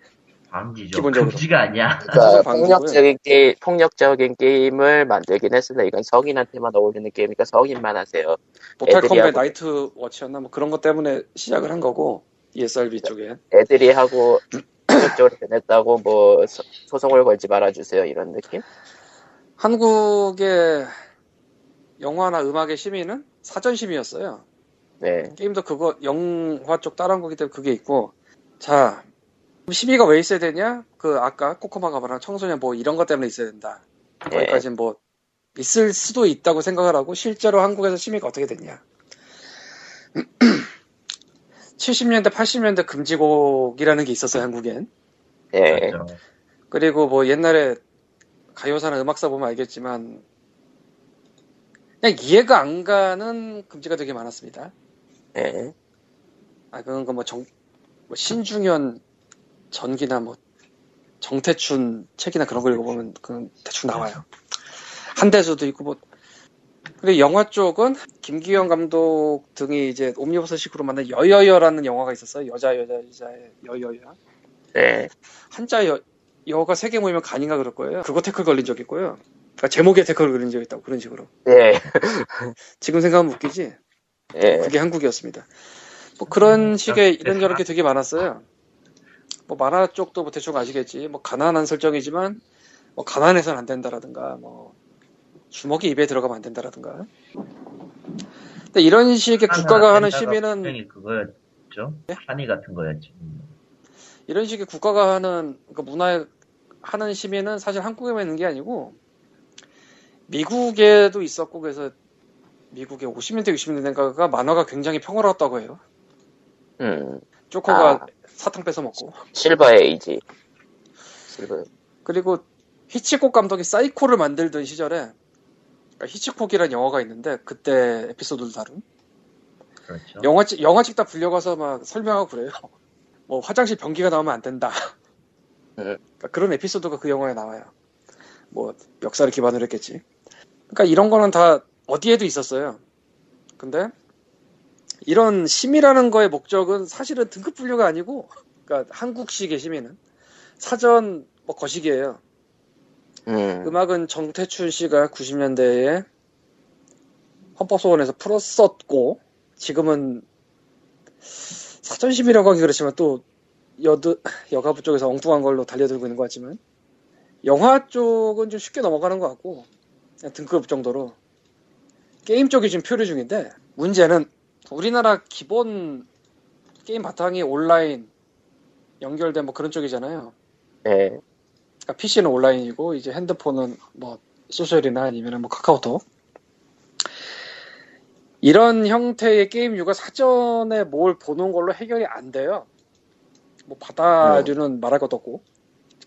방지죠. 기본적으로. 금지가 아니야. 그러니까. 폭력적인 게임, 폭력적인 게임을 만들긴 했으나 이건 성인한테만 어울리는 게임이니까 성인만 하세요. 모탈 컴뱃 나이트 워치였나 뭐 그런 것 때문에 시작을 한 거고 ESRB 쪽에 애들이 하고 폭력적으로 변했다고 뭐 소- 소송을 걸지 말아주세요 이런 느낌? 한국의 영화나 음악의 심의는 사전 심의였어요. 네, 게임도 그거 영화 쪽 따라한 거기 때문에 그게 있고 자 심의가 왜 있어야 되냐? 그 아까 코코마가 말한 청소년 뭐 이런 것 때문에 있어야 된다. 예, 거기까지는 뭐 있을 수도 있다고 생각을 하고 실제로 한국에서 심의가 어떻게 됐냐? 70년대, 80년대 금지곡이라는 게 있었어요 한국엔. 예. 그리고 뭐 옛날에 가요사나 음악사 보면 알겠지만 그냥 이해가 안 가는 금지가 되게 많았습니다. 예, 아 그건 그뭐 정, 뭐 신중현 전기나 뭐 정태춘 책이나 그런 거 읽어보면 그 대충 나와요. 한대수도 있고 뭐. 근데 영화 쪽은 김기현 감독 등이 이제 옴니버스식으로 만든 여여여라는 영화가 있었어요. 여자 여자 여자의 여여여. 네, 한자 여, 여가 세 개 모이면 간인가 그럴 거예요. 그거 태클 걸린 적 있고요. 그러니까 제목에 태클 걸린 적 있다고 그런 식으로. 예, 지금 생각하면 웃기지. 예, 그게 한국이었습니다. 뭐 그런 식의 이런저런 게 되게 많았어요. 뭐 만화 쪽도 뭐 대충 아시겠지. 뭐 가난한 설정이지만 뭐 가난해서는 안 된다라든가 뭐 주먹이 입에 들어가면 안 된다라든가. 근데 이런 식의 국가가 하는 분명히 그거였죠. 한이 같은 거였지. 음. 이런 식의 국가가 하는 그 문화에 하는 심의는 사실 한국에만 있는 게 아니고 미국에도 있었고 그래서 미국의 50년대 60년대인가가 만화가 굉장히 평화로웠다고 해요. 음, 조커가 아. 사탕 뺏어 먹고 실버 에이지. 실버, 그리고 히치콕 감독이 사이코를 만들던 시절에 그러니까 히치콕이라는 영화가 있는데 그때 에피소드를 다룬 그렇죠. 영화 찍 영화 찍다 불려가서 막 설명하고 그래요. 뭐 화장실 변기가 나오면 안 된다. 네. 그러니까 그런 에피소드가 그 영화에 나와요. 뭐 역사를 기반으로 했겠지. 그러니까 이런 거는 다 어디에도 있었어요. 근데 이런 심의라는 거의 목적은 사실은 등급 분류가 아니고 그러니까 한국식의 심의는 사전 뭐 거시기예요. 음, 음악은 정태춘 씨가 90년대에 헌법소원에서 풀었었고 지금은 사전심이라고 하기 그렇지만 또 여드 여가부 쪽에서 엉뚱한 걸로 달려들고 있는 것 같지만 영화 쪽은 좀 쉽게 넘어가는 것 같고 그냥 등급 정도로 게임 쪽이 지금 표류 중인데 문제는 우리나라 기본 게임 바탕이 온라인 연결된 뭐 그런 쪽이잖아요. 네. 그러니까 PC는 온라인이고 이제 핸드폰은 뭐 소셜이나 아니면 뭐 카카오톡 이런 형태의 게임류가 사전에 뭘 보는 걸로 해결이 안 돼요. 뭐 바다류는 말할 것도 없고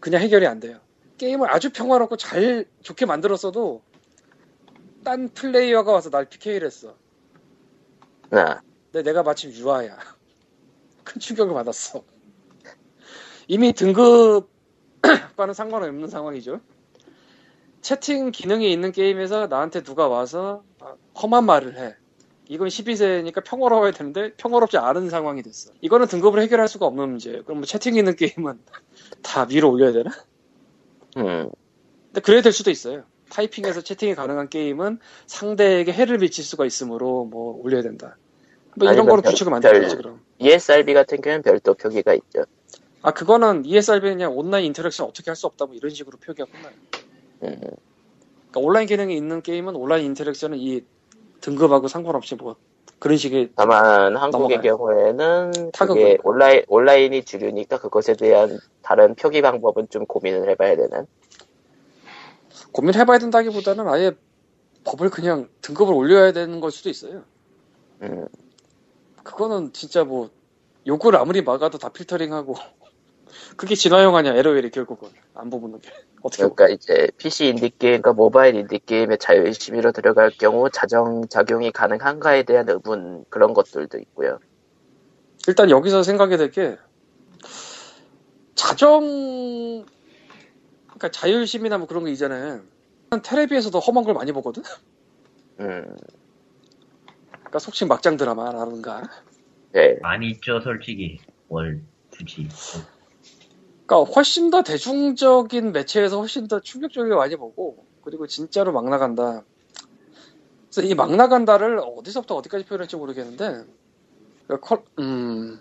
그냥 해결이 안 돼요. 게임을 아주 평화롭고 잘 좋게 만들었어도 딴 플레이어가 와서 날 PK를 했어. 아, 근데 내가 마침 유아야. 큰 충격을 받았어. 이미 등급 과는 상관없는 상황이죠. 채팅 기능이 있는 게임에서 나한테 누가 와서 아, 험한 말을 해. 이건 12세니까 평화로워야 되는데 평화롭지 않은 상황이 됐어. 이거는 등급을 해결할 수가 없는 문제예요. 그럼 뭐 채팅 있는 게임은 다 위로 올려야 되나? 음, 근데 그래야 될 수도 있어요. 타이핑에서 채팅이 가능한 게임은 상대에게 해를 미칠 수가 있으므로 뭐 올려야 된다. 뭐 이런 별- 규칙을 만들어야지 별- 그럼. ESRB 같은 경우는 별도 표기가 있죠. 아 그거는 ESRB는 그냥 온라인 interaction 어떻게 할 수 없다 뭐 이런 식으로 표기가 끝나요. 음, 그러니까 온라인 기능이 있는 게임은 온라인 interaction은 이 등급하고 상관없이 뭐 그런 식의 다만 한국의 넘어가요. 경우에는 타격은. 그게 온라인 온라인이 주류니까 그것에 대한 다른 표기 방법은 좀 고민을 해봐야 되는. 고민해봐야 된다기보다는 아예 법을 그냥 등급을 올려야 되는 걸 수도 있어요. 음, 그거는 진짜 뭐 욕을 아무리 막아도 다 필터링하고 그게 진화용하냐 LOL이 결국은 안 보는 게 어떻게 보면. 그러니까 이제 PC 인디 게임과 모바일 인디 게임의 자율 심의로 들어갈 경우 자정 작용이 가능한가에 대한 의문 그런 것들도 있고요. 일단 여기서 생각이 될 게 자정 그러니까 자율심이나 뭐 그런 거 있잖아요. 난 텔레비에서도 험한 걸 많이 보거든. 음, 그러니까 속칭 막장 드라마라든가. 네, 많이 있죠, 솔직히. 뭘 굳이. 그러니까 훨씬 더 대중적인 매체에서 훨씬 더 충격적이게 많이 보고 그리고 진짜로 막 나간다. 그래서 이 막 나간다를 어디서부터 어디까지 표현할지 모르겠는데, 그러니까 컬- 음,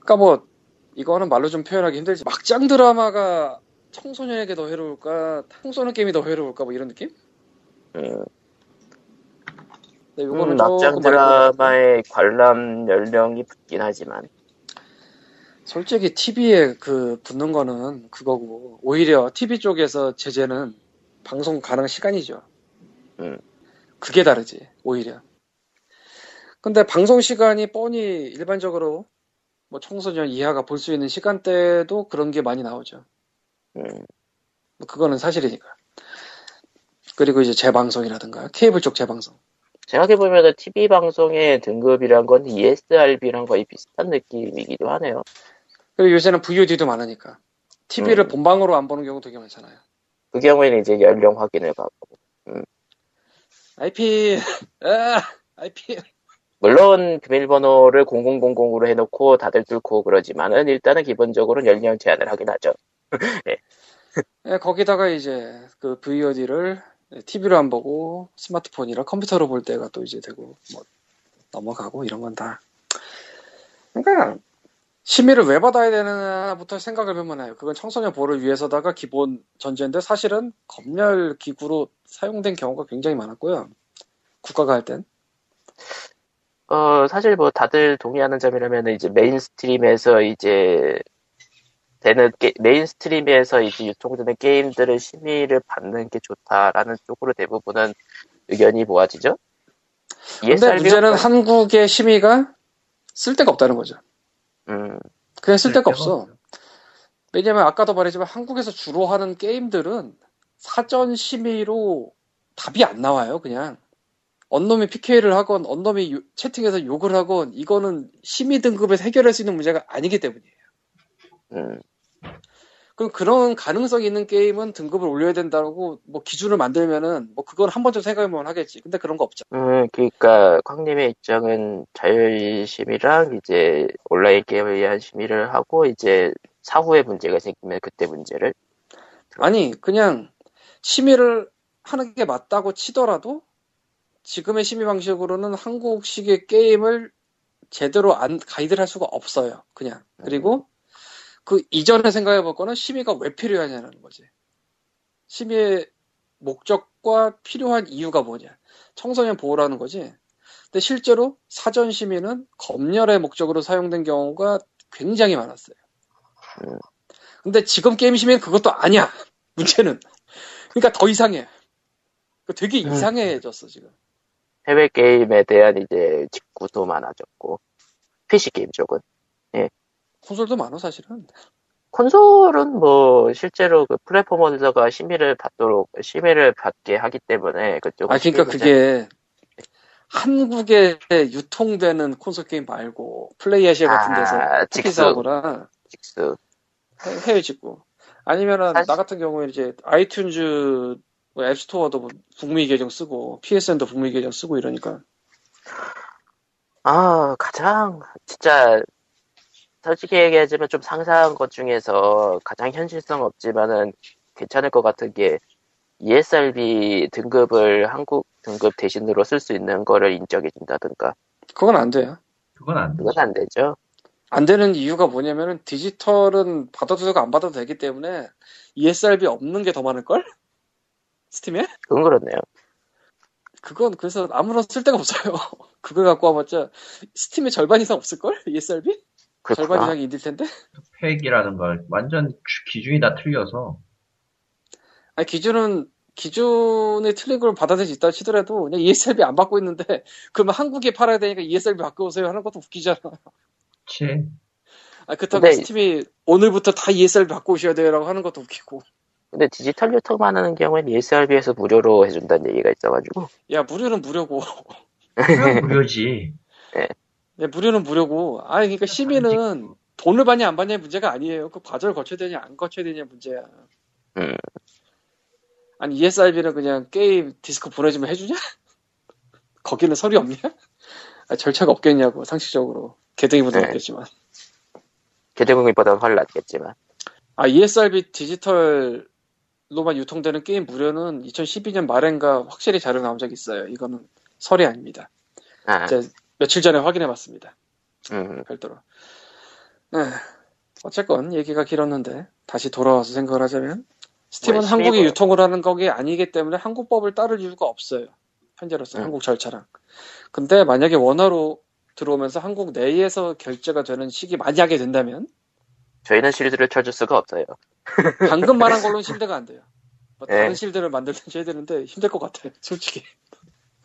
그러니까 뭐 이거는 말로 좀 표현하기 힘들지. 막장 드라마가 청소년에게 더 해로울까, 청소년 게임이 더 해로울까, 뭐 이런 느낌? 음, 근데 음, 요거는 막장 드라마의 관람 연령이 붙긴 하지만 솔직히 TV에 그 붙는 거는 그거고 오히려 TV 쪽에서 제재는 방송 가능 시간이죠. 음. 그게 다르지 오히려. 근데 방송 시간이 뻔히 일반적으로 뭐 청소년 이하가 볼 수 있는 시간대도 그런 게 많이 나오죠. 음, 뭐 그거는 사실이니까. 그리고 이제 재방송이라든가 케이블 쪽 재방송. 생각해보면 TV 방송의 등급이란 건 ESRB랑 거의 비슷한 느낌이기도 하네요. 그리고 요새는 VOD도 많으니까 TV를 음. 본방으로 안 보는 경우 되게 많잖아요. 그 경우에는 이제 연령 확인을 받고 IP 아, IP 물론 비밀번호를 0000으로 해놓고 다들 뚫고 그러지만은 일단은 기본적으로 연령 제한을 하긴 하죠. 예, 거기다가 이제 그 VOD를 TV로 안 보고 스마트폰이랑 컴퓨터로 볼 때가 또 이제 되고 뭐 넘어가고 이런 건 다. 그러니까 심의를 왜 받아야 되느냐부터 생각을 해보면 해요. 그건 청소년 보호를 위해서다가 기본 전제인데 사실은 검열 기구로 사용된 경우가 굉장히 많았고요. 국가가 할 땐. 어, 사실 뭐 다들 동의하는 점이라면 이제 mainstream에서 이제 되는 게, mainstream에서 이제 유통되는 게임들을 심의를 받는 게 좋다라는 쪽으로 대부분은 의견이 모아지죠. 근데 문제는 한국의 심의가 쓸데가 없다는 거죠. 음, 그냥 쓸데가 쓸데가 없어. 왜냐면 아까도 말했지만 한국에서 주로 하는 게임들은 사전 심의로 답이 안 나와요, 그냥. 언놈이 PK를 하건, 언놈이 요- 채팅에서 욕을 하건, 이거는 심의 등급에서 해결할 수 있는 문제가 아니기 때문이에요. 음, 그럼 그런 가능성이 있는 게임은 등급을 올려야 된다고 뭐 기준을 만들면은 뭐 그건 한 번쯤 생각해보면 하겠지. 근데 그런 거 없죠. 음, 그러니까 광님의 입장은 자율 심의랑 이제 온라인 게임에 의한 심의를 하고 이제 사후에 문제가 생기면 그때 문제를 아니, 그냥 심의를 하는 게 맞다고 치더라도 지금의 심의 방식으로는 한국식의 게임을 제대로 안 가이드를 할 수가 없어요. 그냥. 그리고 그 이전에 생각해 볼 거는 심의가 왜 필요하냐는 거지. 심의의 목적과 필요한 이유가 뭐냐. 청소년 보호라는 거지. 근데 실제로 사전 심의는 검열의 목적으로 사용된 경우가 굉장히 많았어요. 음. 근데 지금 게임 심의는 그것도 아니야. 문제는. 그러니까 더 이상해. 그 되게 음. 이상해졌어 지금. 해외 게임에 대한 이제 직구도 많아졌고 PC 게임 쪽은 콘솔도 많아 사실은. 콘솔은 뭐 실제로 그 플랫포머들가 심의를 받도록 심의를 받게 하기 때문에 그쪽 아 그러니까 그게 한국에 유통되는 콘솔 게임 말고 플레이아시아 같은 데서 아, 특히 직수. 사거나 직수 해- 해외 직구. 아니면은 사실- 나 같은 경우에 이제 아이튠즈 뭐 앱스토어도 뭐 북미 계정 쓰고 PSN도 북미 계정 쓰고 이러니까 아 가장 진짜 솔직히 얘기하자면 좀 상상한 것 중에서 가장 현실성 없지만은 괜찮을 것 같은 게 ESRB 등급을 한국 등급 대신으로 쓸 수 있는 거를 인정해 준다든가 그건 안 돼요. 그건 안 그건 되죠. 안 되죠. 안 되는 이유가 뭐냐면은 디지털은 받아도 되고 안 받아도 되기 때문에 ESRB 없는 게 더 많을 걸? 스팀에? 그건 그렇네요. 그건 그래서 아무런 쓸데가 없어요. 그걸 갖고 와봤자 스팀의 절반 이상 없을걸? ESRB? 절반 그렇구나. 이상이 인딜 텐데? 팩이라는 걸 완전 기준이 다 틀려서 아니 기준은 기준에 틀린 걸 받아들일 수 있다 치더라도 그냥 ESRB 안 받고 있는데 그러면 한국에 팔아야 되니까 ESRB 바꿔오세요 하는 것도 웃기잖아. 그치 아 그렇다고 근데- 스팀이 오늘부터 다 ESRB 바꿔 오셔야 돼요 라고 하는 것도 웃기고. 근데 디지털 유통만 하는 경우엔 ESRB에서 무료로 해준다는 얘기가 있어가지고 야 무료는 무료고. 그냥 무료지 야, 무료는 무료고. 아 그러니까 시민은 돈을 받냐 안 받냐의 문제가 아니에요. 그 과정을 거쳐야 되냐 안 거쳐야 되냐 문제야. 음. 아니 ESRB는 그냥 게임 디스크 보내주면 해주냐? 거기는 서류 없냐? 아, 절차가 없겠냐고 상식적으로 개등이보다 네. 낫겠지만. 개대국민보다는 훨 낫겠지만 아 ESRB 디지털로만 유통되는 게임 무료는 2012년 말엔가 확실히 자료 나온 적이 있어요. 이거는 설이 아닙니다. 아, 며칠 전에 확인해봤습니다. 음, 별도로. 네. 어쨌건 얘기가 길었는데 다시 돌아와서 생각을 하자면 스팀은 뭐, 한국이 유통을 하는 거기 아니기 때문에 한국법을 따를 이유가 없어요. 현재로서 음. 한국 절차랑. 근데 만약에 원화로 들어오면서 한국 내에서 결제가 되는 시기 만약에 된다면 저희는 실드를 쳐줄 수가 없어요. 방금 말한 걸로는 실드가 안 돼요. 뭐 네. 다른 실드를 만들든지 해야 되는데 힘들 것 같아요. 솔직히.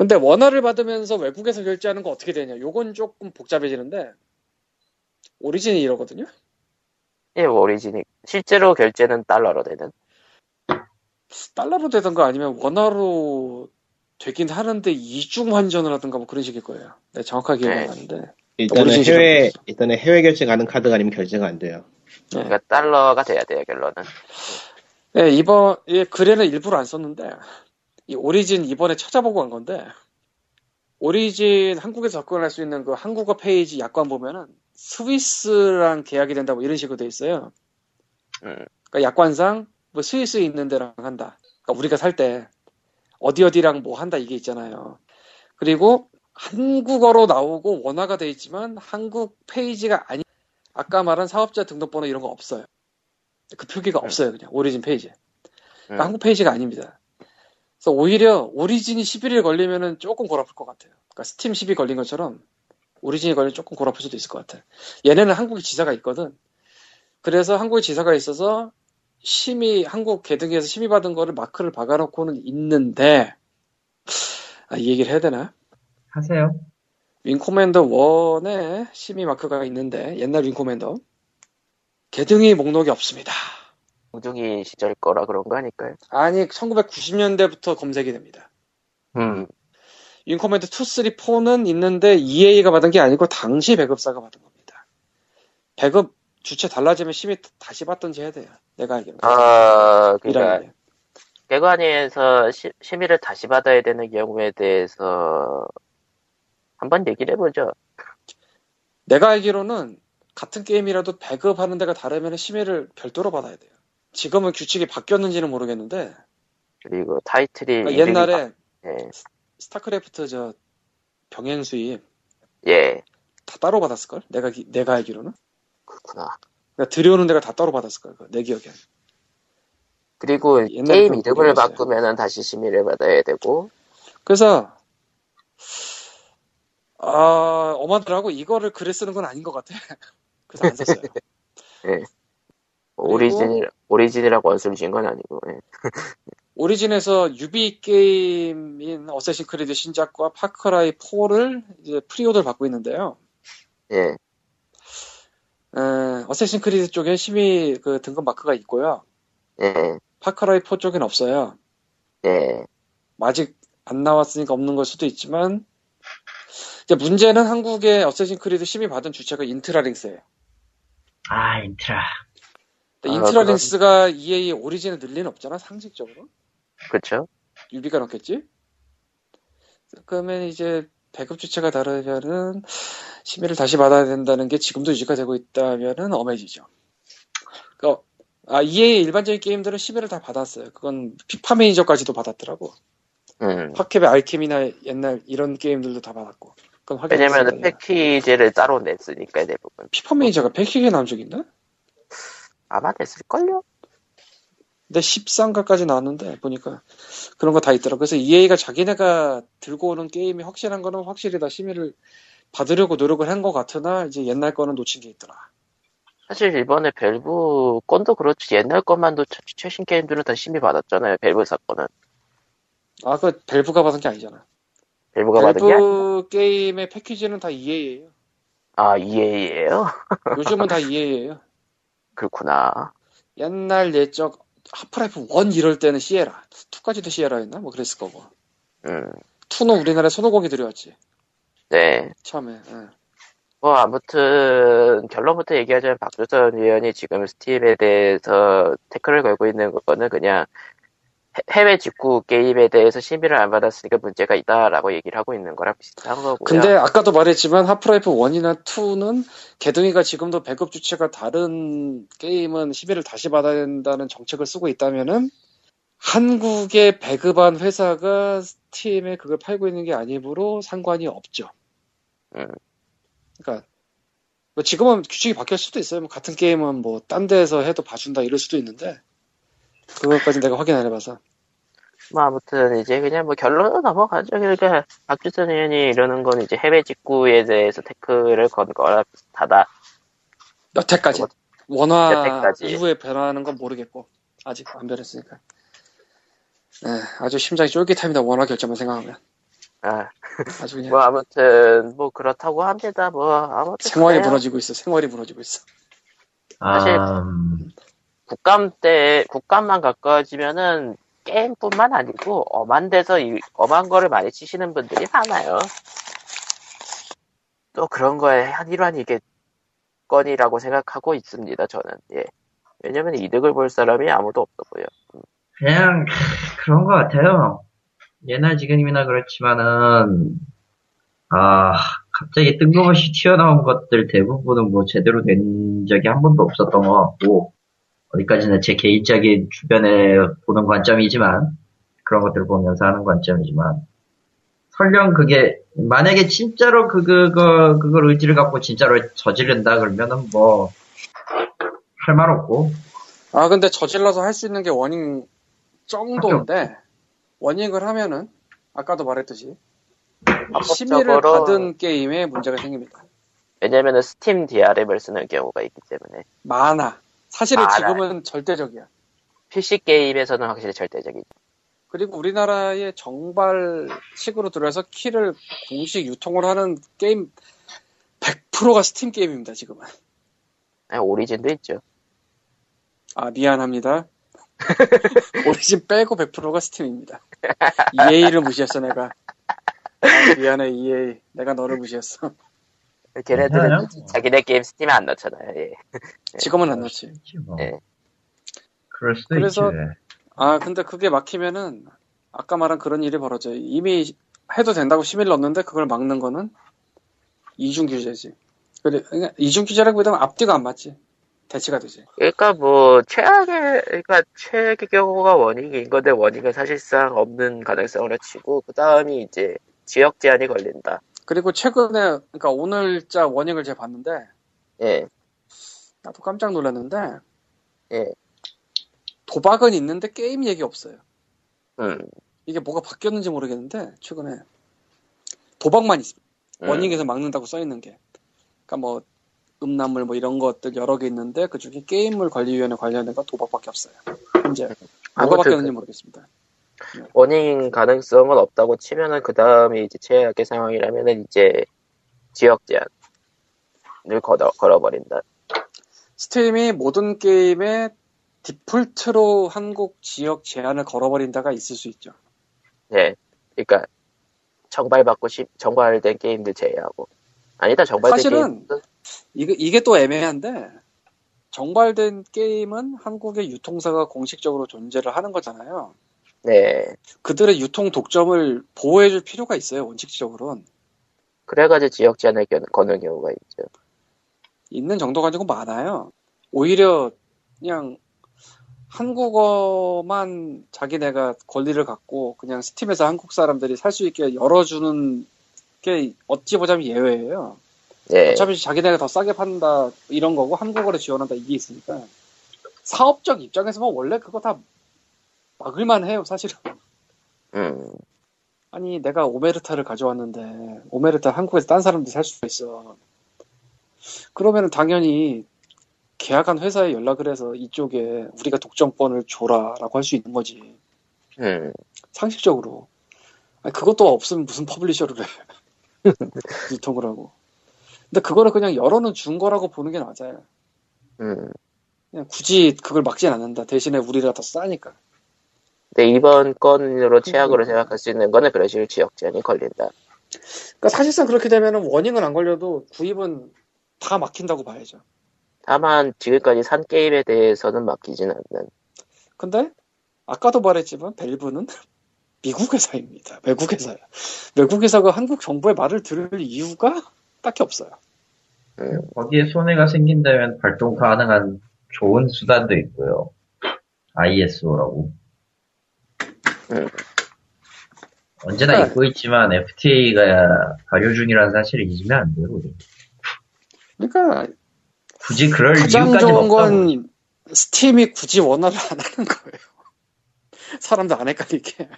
근데 원화를 받으면서 외국에서 결제하는 거 어떻게 되냐? 요건 조금 복잡해지는데 오리진이 이러거든요. 예, 오리진이 실제로 결제는 달러로 되는. 달러로 되던가 아니면 원화로 되긴 하는데 이중 환전을 하든가 뭐 그런 식일 거예요. 네, 정확하게 기억이 네. 안 나는데. 일단은 해외 일단은 해외 결제 가는 카드가 아니면 결제가 안 돼요. 네. 그러니까 달러가 돼야 돼요 결론은. 네, 이번 예, 글에는 일부러 안 썼는데 이 오리진 이번에 찾아보고 간 건데 Origin 한국에서 접근할 수 있는 그 한국어 페이지 약관 보면은 스위스랑 계약이 된다 뭐 이런 식으로 돼 있어요. 음, 그러니까 약관상 뭐 스위스에 있는 데랑 한다. 그러니까 우리가 살 때 어디 어디랑 뭐 한다 이게 있잖아요. 그리고 한국어로 나오고 원화가 돼 있지만 한국 페이지가 아니 아까 말한 사업자 등록번호 이런 거 없어요. 그 표기가 없어요 그냥 Origin 페이지에. 그러니까 음. 한국 페이지가 아닙니다. 그래서 오히려 Origin이 11일 걸리면은 조금 골 아플 것 같아요. 그러니까 스팀 10이 걸린 것처럼 Origin이 걸리면 조금 골 아플 수도 있을 것 같아요. 얘네는 한국에 지사가 있거든. 그래서 한국에 지사가 있어서 심의 한국 게등위에서 심의 받은 거를 마크를 박아놓고는 있는데 아, 이 얘기를 해야 되나? 하세요 Wing Commander 1에 심의 마크가 있는데 옛날 Wing Commander 게등위 목록이 없습니다. 우중이 시절 거라 그런 거 아닐까요? 아니 1990년대부터 검색이 됩니다. 음, 윙코맨더 2, 3, 4는 있는데 EA가 받은 게 아니고 당시 배급사가 받은 겁니다. 배급 주체 달라지면 심의 다시 받던지 해야 돼요. 내가 알기로. 아, 그러니까 1학년에. 개관위에서 시- 심의를 다시 받아야 되는 경우에 대해서 한번 얘기를 해보죠. 내가 알기로는 같은 게임이라도 배급하는 데가 다르면 심의를 별도로 받아야 돼요. 지금은 규칙이 바뀌었는지는 모르겠는데 그리고 타이틀이 그러니까 옛날에 바- 예, 스타크래프트 저 병행 수입 예, 다 따로 받았을 걸. 내가 기- 내가 알기로는. 그렇구나. 그러니까 들여오는 데가 다 따로 받았을 거야. 그거. 내 기억엔. 그리고 게임 이름을. 바꾸면은 다시 심의를 받아야 되고 그래서 아 어마더라고 이거를 글에 쓰는 건 아닌 것 같아. 그래서 안 썼어요. Origin Origin이라고 원수를 지은 건 아니고 예. Origin에서 Ubi 게임인 Assassin's Creed 신작과 Far Cry 4를 이제 pre-order를 받고 있는데요. 예. 에, Assassin's Creed 쪽엔 심의 그 등급 마크가 있고요. 예. Far Cry 4 쪽엔 없어요. 예. 아직 안 나왔으니까 없는 걸 수도 있지만 이제 문제는 한국의 Assassin's Creed 심의 받은 주체가 인트라링스예요. 아, 인트라. 근데 아, 인트라링스가 EA 오리진을 늘 리는 없잖아 상식적으로. 그렇죠. Ubi가 넣겠지? 그러면 이제 배급 주체가 다르면은 심의를 다시 받아야 된다는 게 지금도 유지가 되고 있다면은 엄해지죠. 그 아, EA 일반적인 게임들은 심의를 다 받았어요. 그건 FIFA Manager까지도 받았더라고. 음. PopCap의 Alchemy나 옛날 이런 게임들도 다 받았고. 그건 왜냐면. 패키지를 따로 냈으니까 대부분 FIFA Manager가 패키지에 나온 적 있나? 아마 냈을걸요? 근데 13가까지 나왔는데 보니까 그런 거 다 있더라고. 그래서 EA가 자기네가 들고 오는 게임이 확실한 거는 확실히 다 심의를 받으려고 노력을 한 것 같으나 이제 옛날 거는 놓친 게 있더라. 사실 이번에 벨브 건도 그렇지 옛날 것만도 최- 최신 게임들은 다 심의 받았잖아요 벨브 사건은 아, 그 Valve가 받은 게 아니잖아. Valve가 받은 게 벨브 게임의 패키지는 다 EA예요. 아 EA예요? 요즘은 다 EA예요. 그렇구나 옛날 예적 Half-Life 1 이럴 때는 Sierra, 2까지도 Sierra였나? 뭐 그랬을 거고. 음. 2는 우리나라에 손오공이 들여왔지. 네. 처음에. 예. 뭐 아무튼 결론부터 얘기하자면 박주선 위원이 지금 스팀에 대해서 태클을 걸고 있는 거는 그냥 해- 해외 직구 게임에 대해서 심의를 안 받았으니까 문제가 있다라고 얘기를 하고 있는 거랑 비슷한 거고요. 근데 아까도 말했지만 하프라이프 1이나 2는 개둥이가 지금도 배급 주체가 다른 게임은 심의를 다시 받아야 된다는 정책을 쓰고 있다면은 한국의 배급한 회사가 스팀에 그걸 팔고 있는 게 아니므로 상관이 없죠. 음. 그러니까 뭐 지금은 규칙이 바뀔 수도 있어요. 뭐 같은 게임은 뭐 딴 데에서 해도 봐준다 이럴 수도 있는데 그것까지 내가 확인 안 해봐서 뭐 아무튼 이제 그냥 뭐 결론은 넘어가죠. 그러니까 박주선 의원이 이러는 건 이제 해외 직구에 대해서 태클을 건 거랑 비슷하다. 여태까지 원화 여태까지. 이후에 변화하는 건 모르겠고 아직 안 변했으니까 네, 아주 심장이 쫄깃합니다 원화 결정만 생각하면 아, 아주 그냥 뭐 아무튼 뭐 그렇다고 합니다. 뭐 아무튼 생활이 그래요. 무너지고 있어 생활이 무너지고 있어 사실 음, 국감 때 국감만 가까워지면은 게임뿐만 아니고 엄한 데서 이- 엄한 거를 많이 치시는 분들이 많아요. 또 그런 거에 한 일환이겠건이라고 생각하고 있습니다. 저는 예. 왜냐면 이득을 볼 사람이 아무도 없어고요. 그냥 그런 것 같아요. 예나 지금이나 그렇지만은 아 갑자기 뜬금없이 튀어나온 것들 대부분은 뭐 제대로 된 적이 한 번도 없었던 것 같고 어디까지나 제 개인적인 주변에 보는 관점이지만 그런 것들을 보면서 하는 관점이지만 설령 그게 만약에 진짜로 그 그거 그걸 의지를 갖고 진짜로 저지른다 그러면은 뭐 할 말 없고. 아 근데 저질러서 할 수 있는 게 warning 정도인데 warning을 하면은 아까도 말했듯이 심의를 받은 게임에 문제가 생깁니다. 왜냐면은 Steam DRM을 쓰는 경우가 있기 때문에. 많아 사실은 많아요. 지금은 절대적이야 PC 게임에서는 확실히 절대적이죠. 그리고 우리나라의 정발식으로 들어서 키를 공식 유통을 하는 게임 100%가 스팀 게임입니다, 지금은. 네, Origin도 있죠. 아, 미안합니다. Origin 빼고 100%가 Steam입니다. EA를 무시했어, 내가. 아, 미안해, EA. 내가 너를 무시했어. 걔네들은 괜찮아요. 자기네 게임 Steam에 안 넣잖아요. 예. 지금은 안 넣지. 있지 뭐. 네. 그럴 수도 그래서- 있지. 아, 근데 그게 막히면은, 아까 말한 그런 일이 벌어져요. 이미 해도 된다고 심의를 넣었는데, 그걸 막는 거는 이중 규제지. 그래, 그러니까 이중 규제라기보다는 앞뒤가 안 맞지. 대치가 되지. 그러니까 뭐 최악의 그러니까 최악의 경우가 원익인 건데 원익은 사실상 없는 가능성으로 치고 그 다음이 이제 지역 제한이 걸린다. 그리고 최근에 그러니까 오늘자 워닝을 제가 봤는데 예, 나도 깜짝 놀랐는데 예. 도박은 있는데 게임 얘기 없어요. 음, 이게 뭐가 바뀌었는지 모르겠는데 최근에 도박만 있습니다. 음. 워닝에서 막는다고 써 있는 게. 그러니까 뭐 음란물 뭐 이런 것들 여러 개 있는데 그 중에 게임물 관리위원회 관련된 건 도박밖에 없어요. 현재 뭐가 아무튼 바뀌었는지 모르겠습니다. 원인 가능성은 없다고 치면은 그 다음에 이제 최악의 상황이라면은 이제 지역 제한을 걸어, 걸어버린다. 스팀이 모든 게임에 디폴트로 한국 지역 제한을 걸어버린다가 있을 수 있죠. 네, 그러니까 정발받고 시- 정발된 게임들 제외하고 아니다 정발된 사실은 게임 이게, 이게 또 애매한데 정발된 게임은 한국의 유통사가 공식적으로 존재를 하는 거잖아요. 네 그들의 유통 독점을 보호해줄 필요가 있어요. 원칙적으로는 그래가지고 지역 제한을 겨- 거는 경우가 있죠. 있는 정도 가지고 많아요. 오히려 그냥 한국어만 자기네가 권리를 갖고 그냥 스팀에서 한국 사람들이 살 수 있게 열어주는 게 어찌 보자면 예외예요. 네, 어차피 자기네가 더 싸게 판다 이런 거고 한국어를 지원한다 이게 있으니까 사업적 입장에서는 원래 그거 다 막을만 해요 사실은. 음, 아니 내가 오메르타를 가져왔는데 오메르타 한국에서 딴 사람들이 살 수가 있어. 그러면은 당연히 계약한 회사에 연락을 해서 이쪽에 우리가 독점권을 줘라라고 할 수 있는 거지. 음, 상식적으로. 아니, 그것도 없으면 무슨 publisher를 해. 유통을 하고. 근데 그거를 그냥 열어는 준 거라고 보는 게 맞아요. 음. 그냥 굳이 그걸 막진 않는다. 대신에 우리가 더 싸니까. 근데 이번 건으로 최악으로 음. 생각할 수 있는 거는 식으로 지역 제한이 걸린다. 그러니까 사실상 그렇게 되면은 워닝은 안 걸려도 구입은 다 막힌다고 봐야죠. 다만 지금까지 산 게임에 대해서는 맡기진 않는. 근데 아까도 말했지만 밸브는 미국 회사입니다. 외국 회사야. 외국 회사가 한국 정부의 말을 들을 이유가 딱히 없어요. 음, 거기에 손해가 생긴다면 발동 가능한 좋은 수단도 있고요. ISO라고. 음. 언제나 네. 잊고 있지만 FTA가 발효 중이라는 사실을 잊으면 안 돼요. 우리. 그러니까 굳이 그럴 가장 이유까지 좋은 없다고. 건 스팀이 굳이 원화를 안 하는 거예요. 사람들 안 헷갈리게.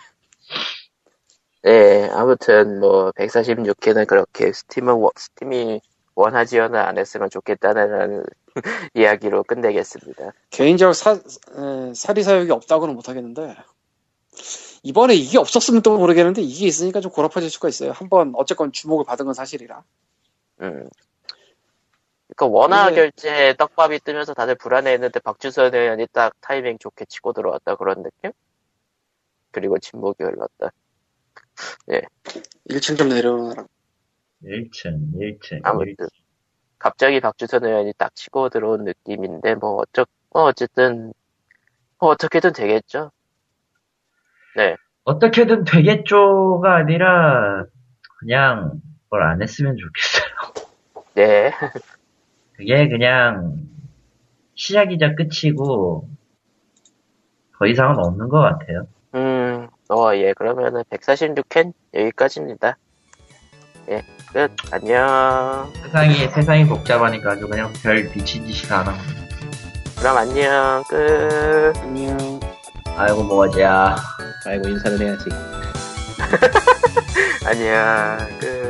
네, 아무튼 뭐 146회는 그렇게 스팀은 워- 스팀이 원화 지원을 안 했으면 좋겠다는 이야기로 끝내겠습니다. 개인적으로 사, 에, 사리사욕이 없다고는 못하겠는데 이번에 이게 없었으면 또 모르겠는데 이게 있으니까 좀 고라파질 수가 있어요. 한번 어쨌건 주목을 받은 건 사실이라. 음. 그러니까 원화 이게- 결제 떡밥이 뜨면서 다들 불안해했는데 박주선 의원이 딱 타이밍 좋게 치고 들어왔다 그런 느낌? 그리고 침묵이 흘렀다. 1층 좀 내려오느라. 1층, 1층, 아무튼 1층. 갑자기 박주선 의원이 딱 치고 들어온 느낌인데 뭐 어쩌 뭐 어쨌든 뭐 어떻게든 되겠죠. 어떻게든 되겠죠가 아니라 그냥 뭘 안 했으면 좋겠어요. 네. 그게 그냥 시작이자 끝이고 더 이상은 없는 것 같아요. 음, 어, 예, 그러면은 146회 여기까지입니다. 예, 끝. 안녕. 세상이 세상이 복잡하니까 아주 그냥 별 미친 짓이 다 나고. 그럼 안녕. 끝. 안녕. 아이고 뭐지야. 아이고 인사를 해야지. 안녕. 끝.